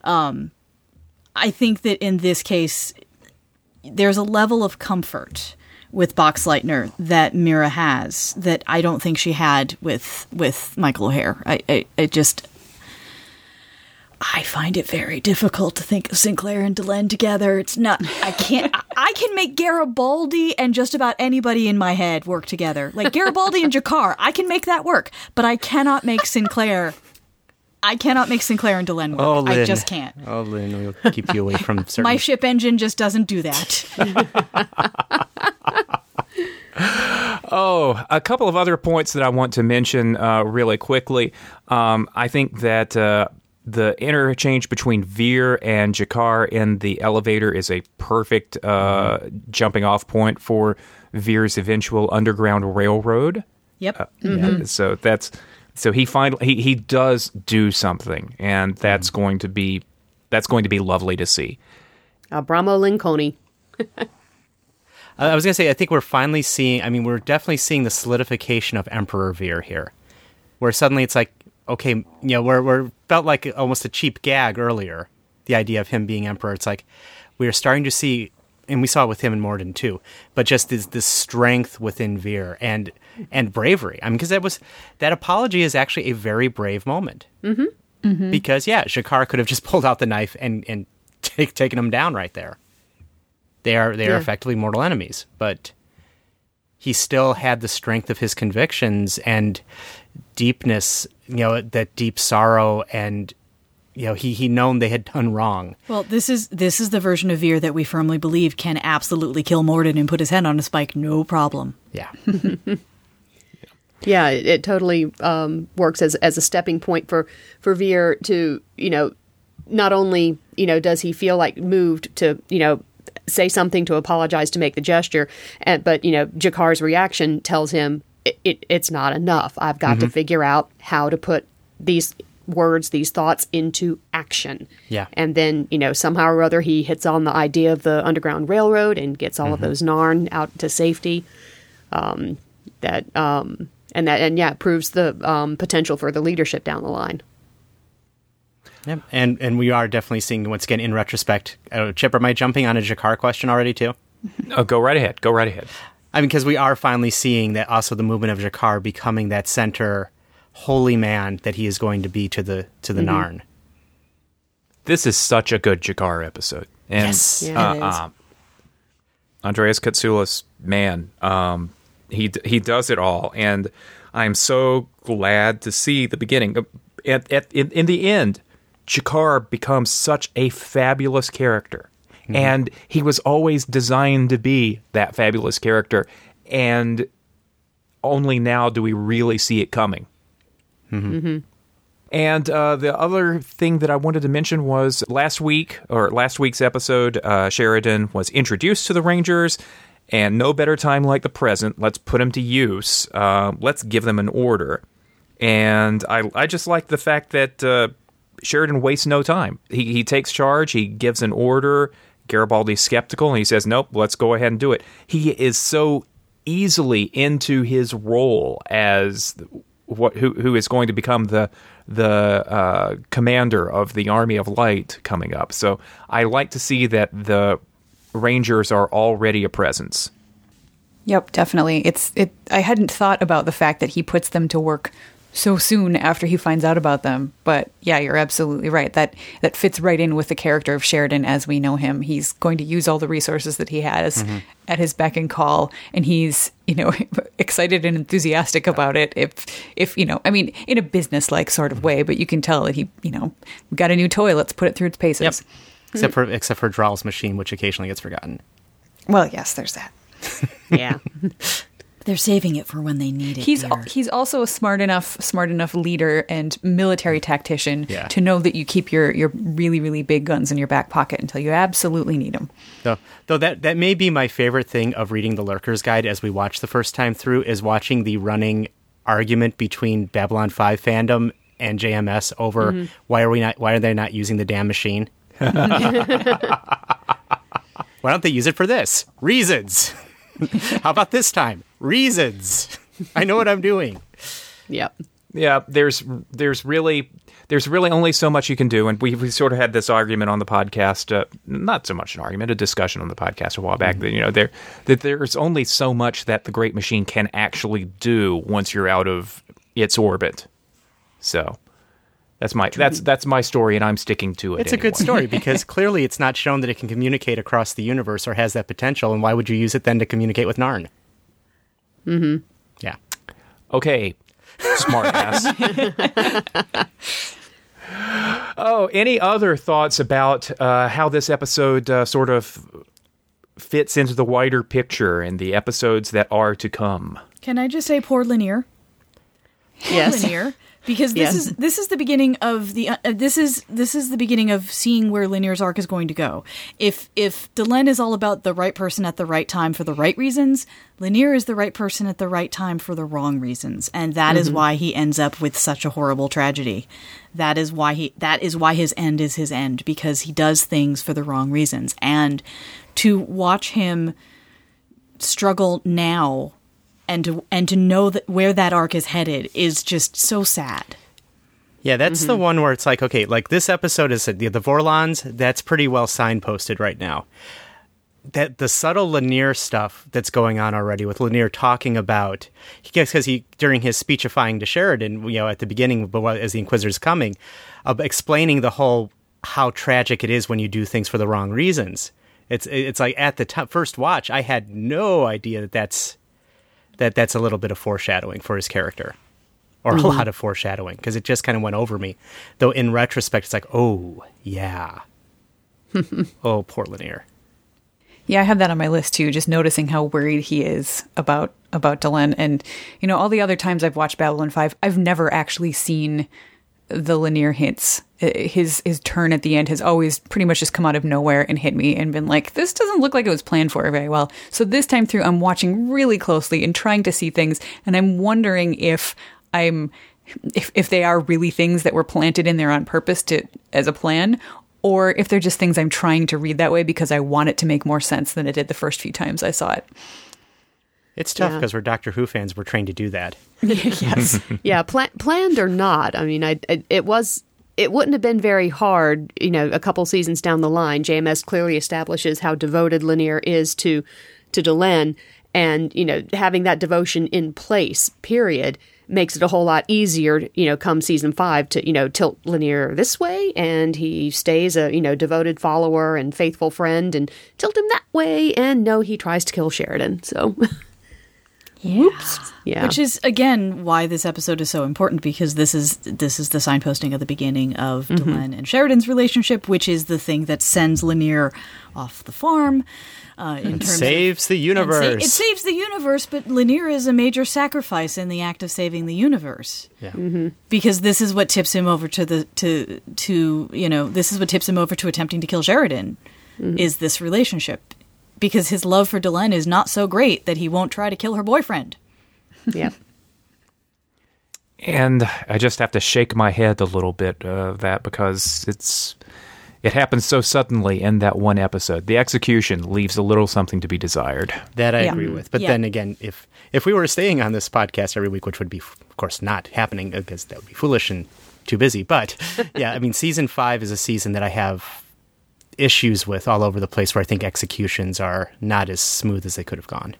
Um, I think that in this case, there's a level of comfort with Boxleitner that Mira has that I don't think she had with with Michael O'Hare. I, I it just I find it very difficult to think of Sinclair and Delenn together. It's not. I can't. I, I can make Garibaldi and just about anybody in my head work together. Like Garibaldi and G'Kar, I can make that work, but I cannot make Sinclair I cannot make Sinclair and Delenn work. Oh. I just can't. Oh, Lynne, we'll keep you away from certain. My ship engine just doesn't do that. [laughs] Oh, a couple of other points that I want to mention uh, really quickly. Um, I think that uh, the interchange between Vir and G'Kar in the elevator is a perfect uh, jumping off point for Vir's eventual underground railroad. Yep. Uh, mm-hmm. Yeah, so that's so he finally he, he does do something, and that's mm-hmm. going to be that's going to be lovely to see. Uh, Abramo Lincoln. [laughs] I was going to say, I think we're finally seeing, I mean, we're definitely seeing the solidification of Emperor Veer here, where suddenly it's like, okay, you know, where, where felt like almost a cheap gag earlier, the idea of him being Emperor. It's like we are starting to see, and we saw it with him and Morden too, but just this, this strength within Vir and, and bravery. I mean, because that was, that apology is actually a very brave moment. Mm-hmm. Because, yeah, G'Kar could have just [laughs] pulled out the knife and, and take, taken him down right there. They are they are Yeah. effectively mortal enemies, but he still had the strength of his convictions and deepness, you know, that deep sorrow and you know, he he known they had done wrong. Well, this is this is the version of Vir that we firmly believe can absolutely kill Morden and put his head on a spike, no problem. Yeah. [laughs] Yeah, it, it totally um, works as as a stepping point for for Vir to you know not only you know does he feel like moved to you know say something to apologize to make the gesture, and, but you know G'Kar's reaction tells him it, it, it's not enough. I've got to figure out how to put these words, these thoughts into action. Yeah. and then you know somehow or other he hits on the idea of the underground railroad and gets all of those Narn out to safety um, that um, and that and yeah, it proves the um, potential for the leadership down the line. Yep. And and we are definitely seeing once again in retrospect. Uh, Chip, am I jumping on a G'Kar question already too? Oh, go right ahead. Go right ahead. I mean, because we are finally seeing that also the movement of G'Kar becoming that center holy man that he is going to be to the to the Narn. This is such a good G'Kar episode. And, Yes. Yeah, uh, it is. um, Andreas Katsulas, man, um, he he does it all, and I'm so glad to see the beginning. Uh, At, at in, in the end, G'Kar becomes such a fabulous character, and he was always designed to be that fabulous character, and only now do we really see it coming. And uh, the other thing that I wanted to mention was last week, or last week's episode, uh, Sheridan was introduced to the Rangers, and no better time like the present. Let's put them to use. Uh, let's give them an order. And I, I just like the fact that uh, Sheridan wastes no time. He, he takes charge, he gives an order. Garibaldi's skeptical, and he says, Nope, let's go ahead and do it. He is so easily into his role as what who who is going to become the the uh, commander of the army of light coming up. So I like to see that the Rangers are already a presence. Yep, definitely. It's it. I hadn't thought about the fact that he puts them to work so soon after he finds out about them. But yeah, you're absolutely right. That that fits right in with the character of Sheridan as we know him. He's going to use all the resources that he has mm-hmm. at his beck and call, and he's you know [laughs] excited and enthusiastic about it. If if you know, I mean, in a business like sort of way, but you can tell that he you know got a new toy. Let's put it through its paces. Yep. Mm-hmm. Except for except for Draal's machine, which occasionally gets forgotten. Well, yes, there's that. [laughs] Yeah, [laughs] They're saving it for when they need it. He's dear. he's also a smart enough smart enough leader and military tactician Yeah. to know that you keep your your really really big guns in your back pocket until you absolutely need them. Though, though that that may be my favorite thing of reading the Lurkers Guide as we watch the first time through is watching the running argument between Babylon Five fandom and JMS over mm-hmm. why are we not why are they not using the damn machine? [laughs] why don't they use it for this? Reasons. [laughs] How about this time? Reasons. [laughs] I know what I'm doing. yep. Yeah, there's there's really there's really only so much you can do, and we we sort of had this argument on the podcast, uh, not so much an argument, a discussion on the podcast a while back. That you know there that there's only so much that the Great Machine can actually do once you're out of its orbit. So that's my that's that's my story, and I'm sticking to it. It's a good story because [laughs] clearly it's not shown that it can communicate across the universe or has that potential. And why would you use it then to communicate with Narn? Mm-hmm. Yeah. Okay, smart ass. [laughs] Oh, any other thoughts about uh, how this episode uh, sort of fits into the wider picture and the episodes that are to come? Can I just say poor Lennier? Yes. Lennier because this Yes. is this is the beginning of the uh, this is this is the beginning of seeing where Lennier's arc is going to go. If if Delenn is all about the right person at the right time for the right reasons, Lanier is the right person at the right time for the wrong reasons, and that is why he ends up with such a horrible tragedy. That is why he that is why his end is his end because he does things for the wrong reasons. And to watch him struggle now and to and to know that where that arc is headed is just so sad. Yeah, that's the one where it's like, okay, like this episode is the, the Vorlons. That's pretty well signposted right now. That the subtle Lennier stuff that's going on already with Lennier talking about, he guess because he during his speechifying to Sheridan, you know, at the beginning, but as the Inquisitor's coming, uh, explaining the whole how tragic it is when you do things for the wrong reasons. It's it's like at the t- first watch, I had no idea that that's that that's a little bit of foreshadowing for his character or a mm-hmm. lot of foreshadowing because it just kind of went over me. Though in retrospect, it's like, oh yeah, [laughs] oh poor Lennier. Yeah, I have that on my list too. Just noticing how worried he is about about Delenn, and you know, all the other times I've watched Babylon Five, I've never actually seen the Lennier hints. His his turn at the end has always pretty much just come out of nowhere and hit me, and been like, this doesn't look like it was planned for very well. So this time through, I'm watching really closely and trying to see things, and I'm wondering if I'm if if they are really things that were planted in there on purpose to as a plan or if they're just things I'm trying to read that way because I want it to make more sense than it did the first few times I saw it. It's tough Yeah. because we're Doctor Who fans. We're trained to do that. [laughs] yes. [laughs] yeah, pla- planned or not. I mean, I, I it was it wouldn't have been very hard, you know, a couple seasons down the line. JMS clearly establishes how devoted Lennier is to to Delenn, and you know, having that devotion in place, period, makes it a whole lot easier, you know, come season five to you know tilt Lennier this way, and he stays a you know devoted follower and faithful friend, and tilt him that way, and no, he tries to kill Sheridan. So. [laughs] Whoops. Yeah. Which is again why this episode is so important because this is this is the signposting of the beginning of mm-hmm. Delenn and Sheridan's relationship, which is the thing that sends Lennier off the farm. Uh, in terms of- Saves the and sa- universe. it saves the universe, but Lennier is a major sacrifice in the act of saving the universe. yeah. Mm-hmm. because this is what tips him over to the to to you know this is what tips him over to attempting to kill Sheridan mm-hmm. is this relationship because his love for Delenn is not so great that he won't try to kill her boyfriend. yeah. And I just have to shake my head a little bit of that because it's it happens so suddenly in that one episode. The execution leaves a little something to be desired. That I Yeah. agree with. But Yeah. then again, if if we were staying on this podcast every week, which would be, of course, not happening uh, because that would be foolish and too busy. But [laughs] yeah, I mean, season five is a season that I have issues with all over the place, where I think executions are not as smooth as they could have gone.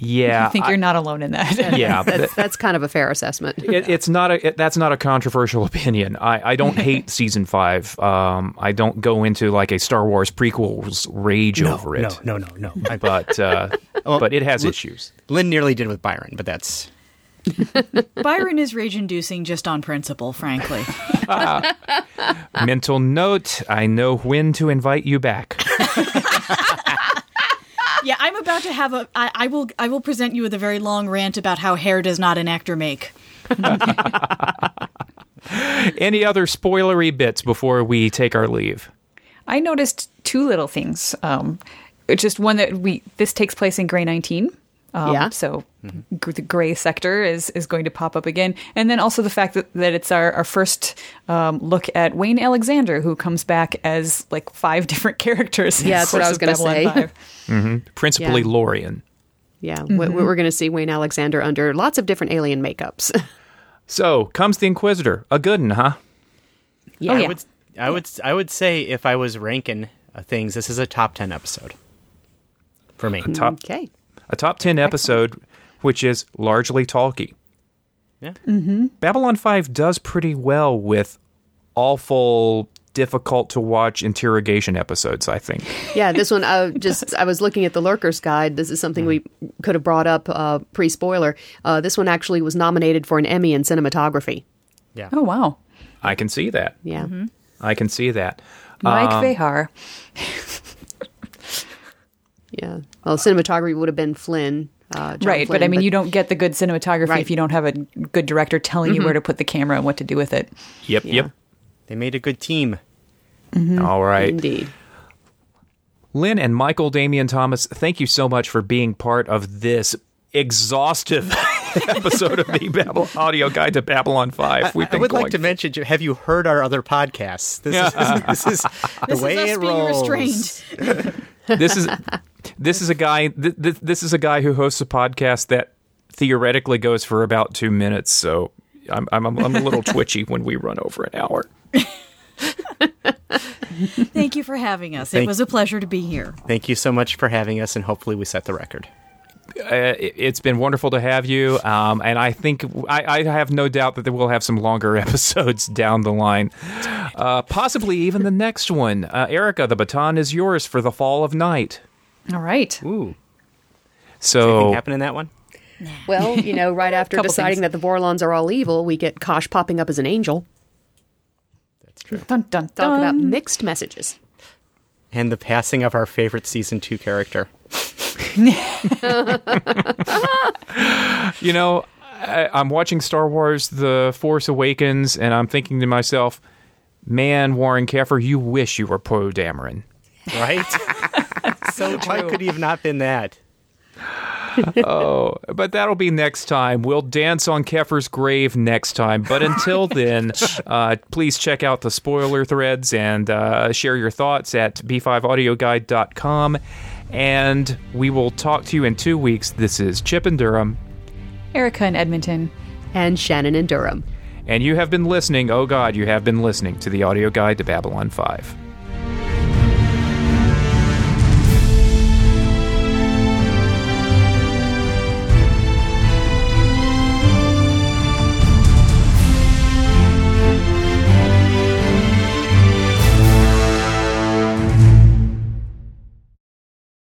Yeah, I think you're not alone in that. [laughs] yeah. That's that's kind of a fair assessment. it, it's not a it, that's not a controversial opinion. I, I don't [laughs] hate season five. Um, I don't go into like a Star Wars prequels rage over it. No, no, no, no. But uh, but it has issues. Lynne nearly did with Byron, but that's [laughs] Byron is rage inducing just on principle, frankly. [laughs] Mental note: I know when to invite you back. [laughs] yeah, I'm about to have a. I, I will. I will present you with a very long rant about how hair does not an actor make. Any other spoilery bits before we take our leave? I noticed two little things. Um, just one that we this takes place in Gray 19. Um, Yeah. So g- the gray sector is is going to pop up again, and then also the fact that, that it's our our first um, look at Wayne Alexander, who comes back as like five [laughs] different characters. Yeah, that's what I was gonna Babylon say. 5. Principally Yeah. Lorian. Yeah, we- we're going to see Wayne Alexander under lots of different alien makeups. [laughs] So comes the Inquisitor, a good one, huh? yeah. Oh, I would I would I would say if I was ranking uh, things, this is a top ten episode for me. Top Okay. A top ten episode, which is largely talky. Yeah. Babylon Five does pretty well with awful, difficult to watch interrogation episodes. I think. Yeah, this one, uh, just I was looking at the Lurkers Guide. This is something we could have brought up uh, pre spoiler. Uh, this one actually was nominated for an Emmy in cinematography. Yeah. Oh wow. I can see that. Yeah. I can see that. Mike Um, Vejar. Yeah. Well, cinematography would have been Flinn. Uh, John Right, but I mean, you don't get the good cinematography Right. if you don't have a good director telling you where to put the camera and what to do with it. Yep, Yeah. yep. They made a good team. All right. Indeed. Lynne and Michael Damian Thomas, thank you so much for being part of this exhaustive [laughs] episode of the Babylon audio guide to Babylon 5. We've I been would going like to mention, have you heard our other podcasts? This is [laughs] this is the This way is us it being rolls. restrained. [laughs] this is this is a guy th- th- this is a guy who hosts a podcast that theoretically goes for about 2 minutes, so I'm I'm, I'm a little [laughs] twitchy when we run over an hour. Thank you for having us. Thank- it was a pleasure to be here. Thank you so much for having us, and hopefully we set the record. Uh, it- it's been wonderful to have you, um, and I think I, I have no doubt that we'll have some longer [laughs] episodes down the line, uh, possibly even the next one. Uh, Erica, the baton is yours for the fall of night. All right. Ooh, anything So happen in that one? Well, you know, right [laughs] after deciding things. that the Vorlons are all evil, we get Kosh popping up as an angel. That's true. Dun dun Talk dun. about mixed messages. And the passing of our favorite season two character. [laughs] you know, I, I'm watching Star Wars: The Force Awakens, and I'm thinking to myself, "Man, Warren Keffer, you wish you were Poe Dameron." Right? [laughs] so Why could he have not been that? [laughs] Oh, but that'll be next time. We'll dance on Keffer's grave next time. But until then, uh, please check out the spoiler threads and uh, share your thoughts at b5audioguide.com. And we will talk to you in two weeks. This is Chip and Durham. Erica in Edmonton. And Shannon and Durham. And you have been listening, oh God, you have been listening to the audio guide to Babylon 5.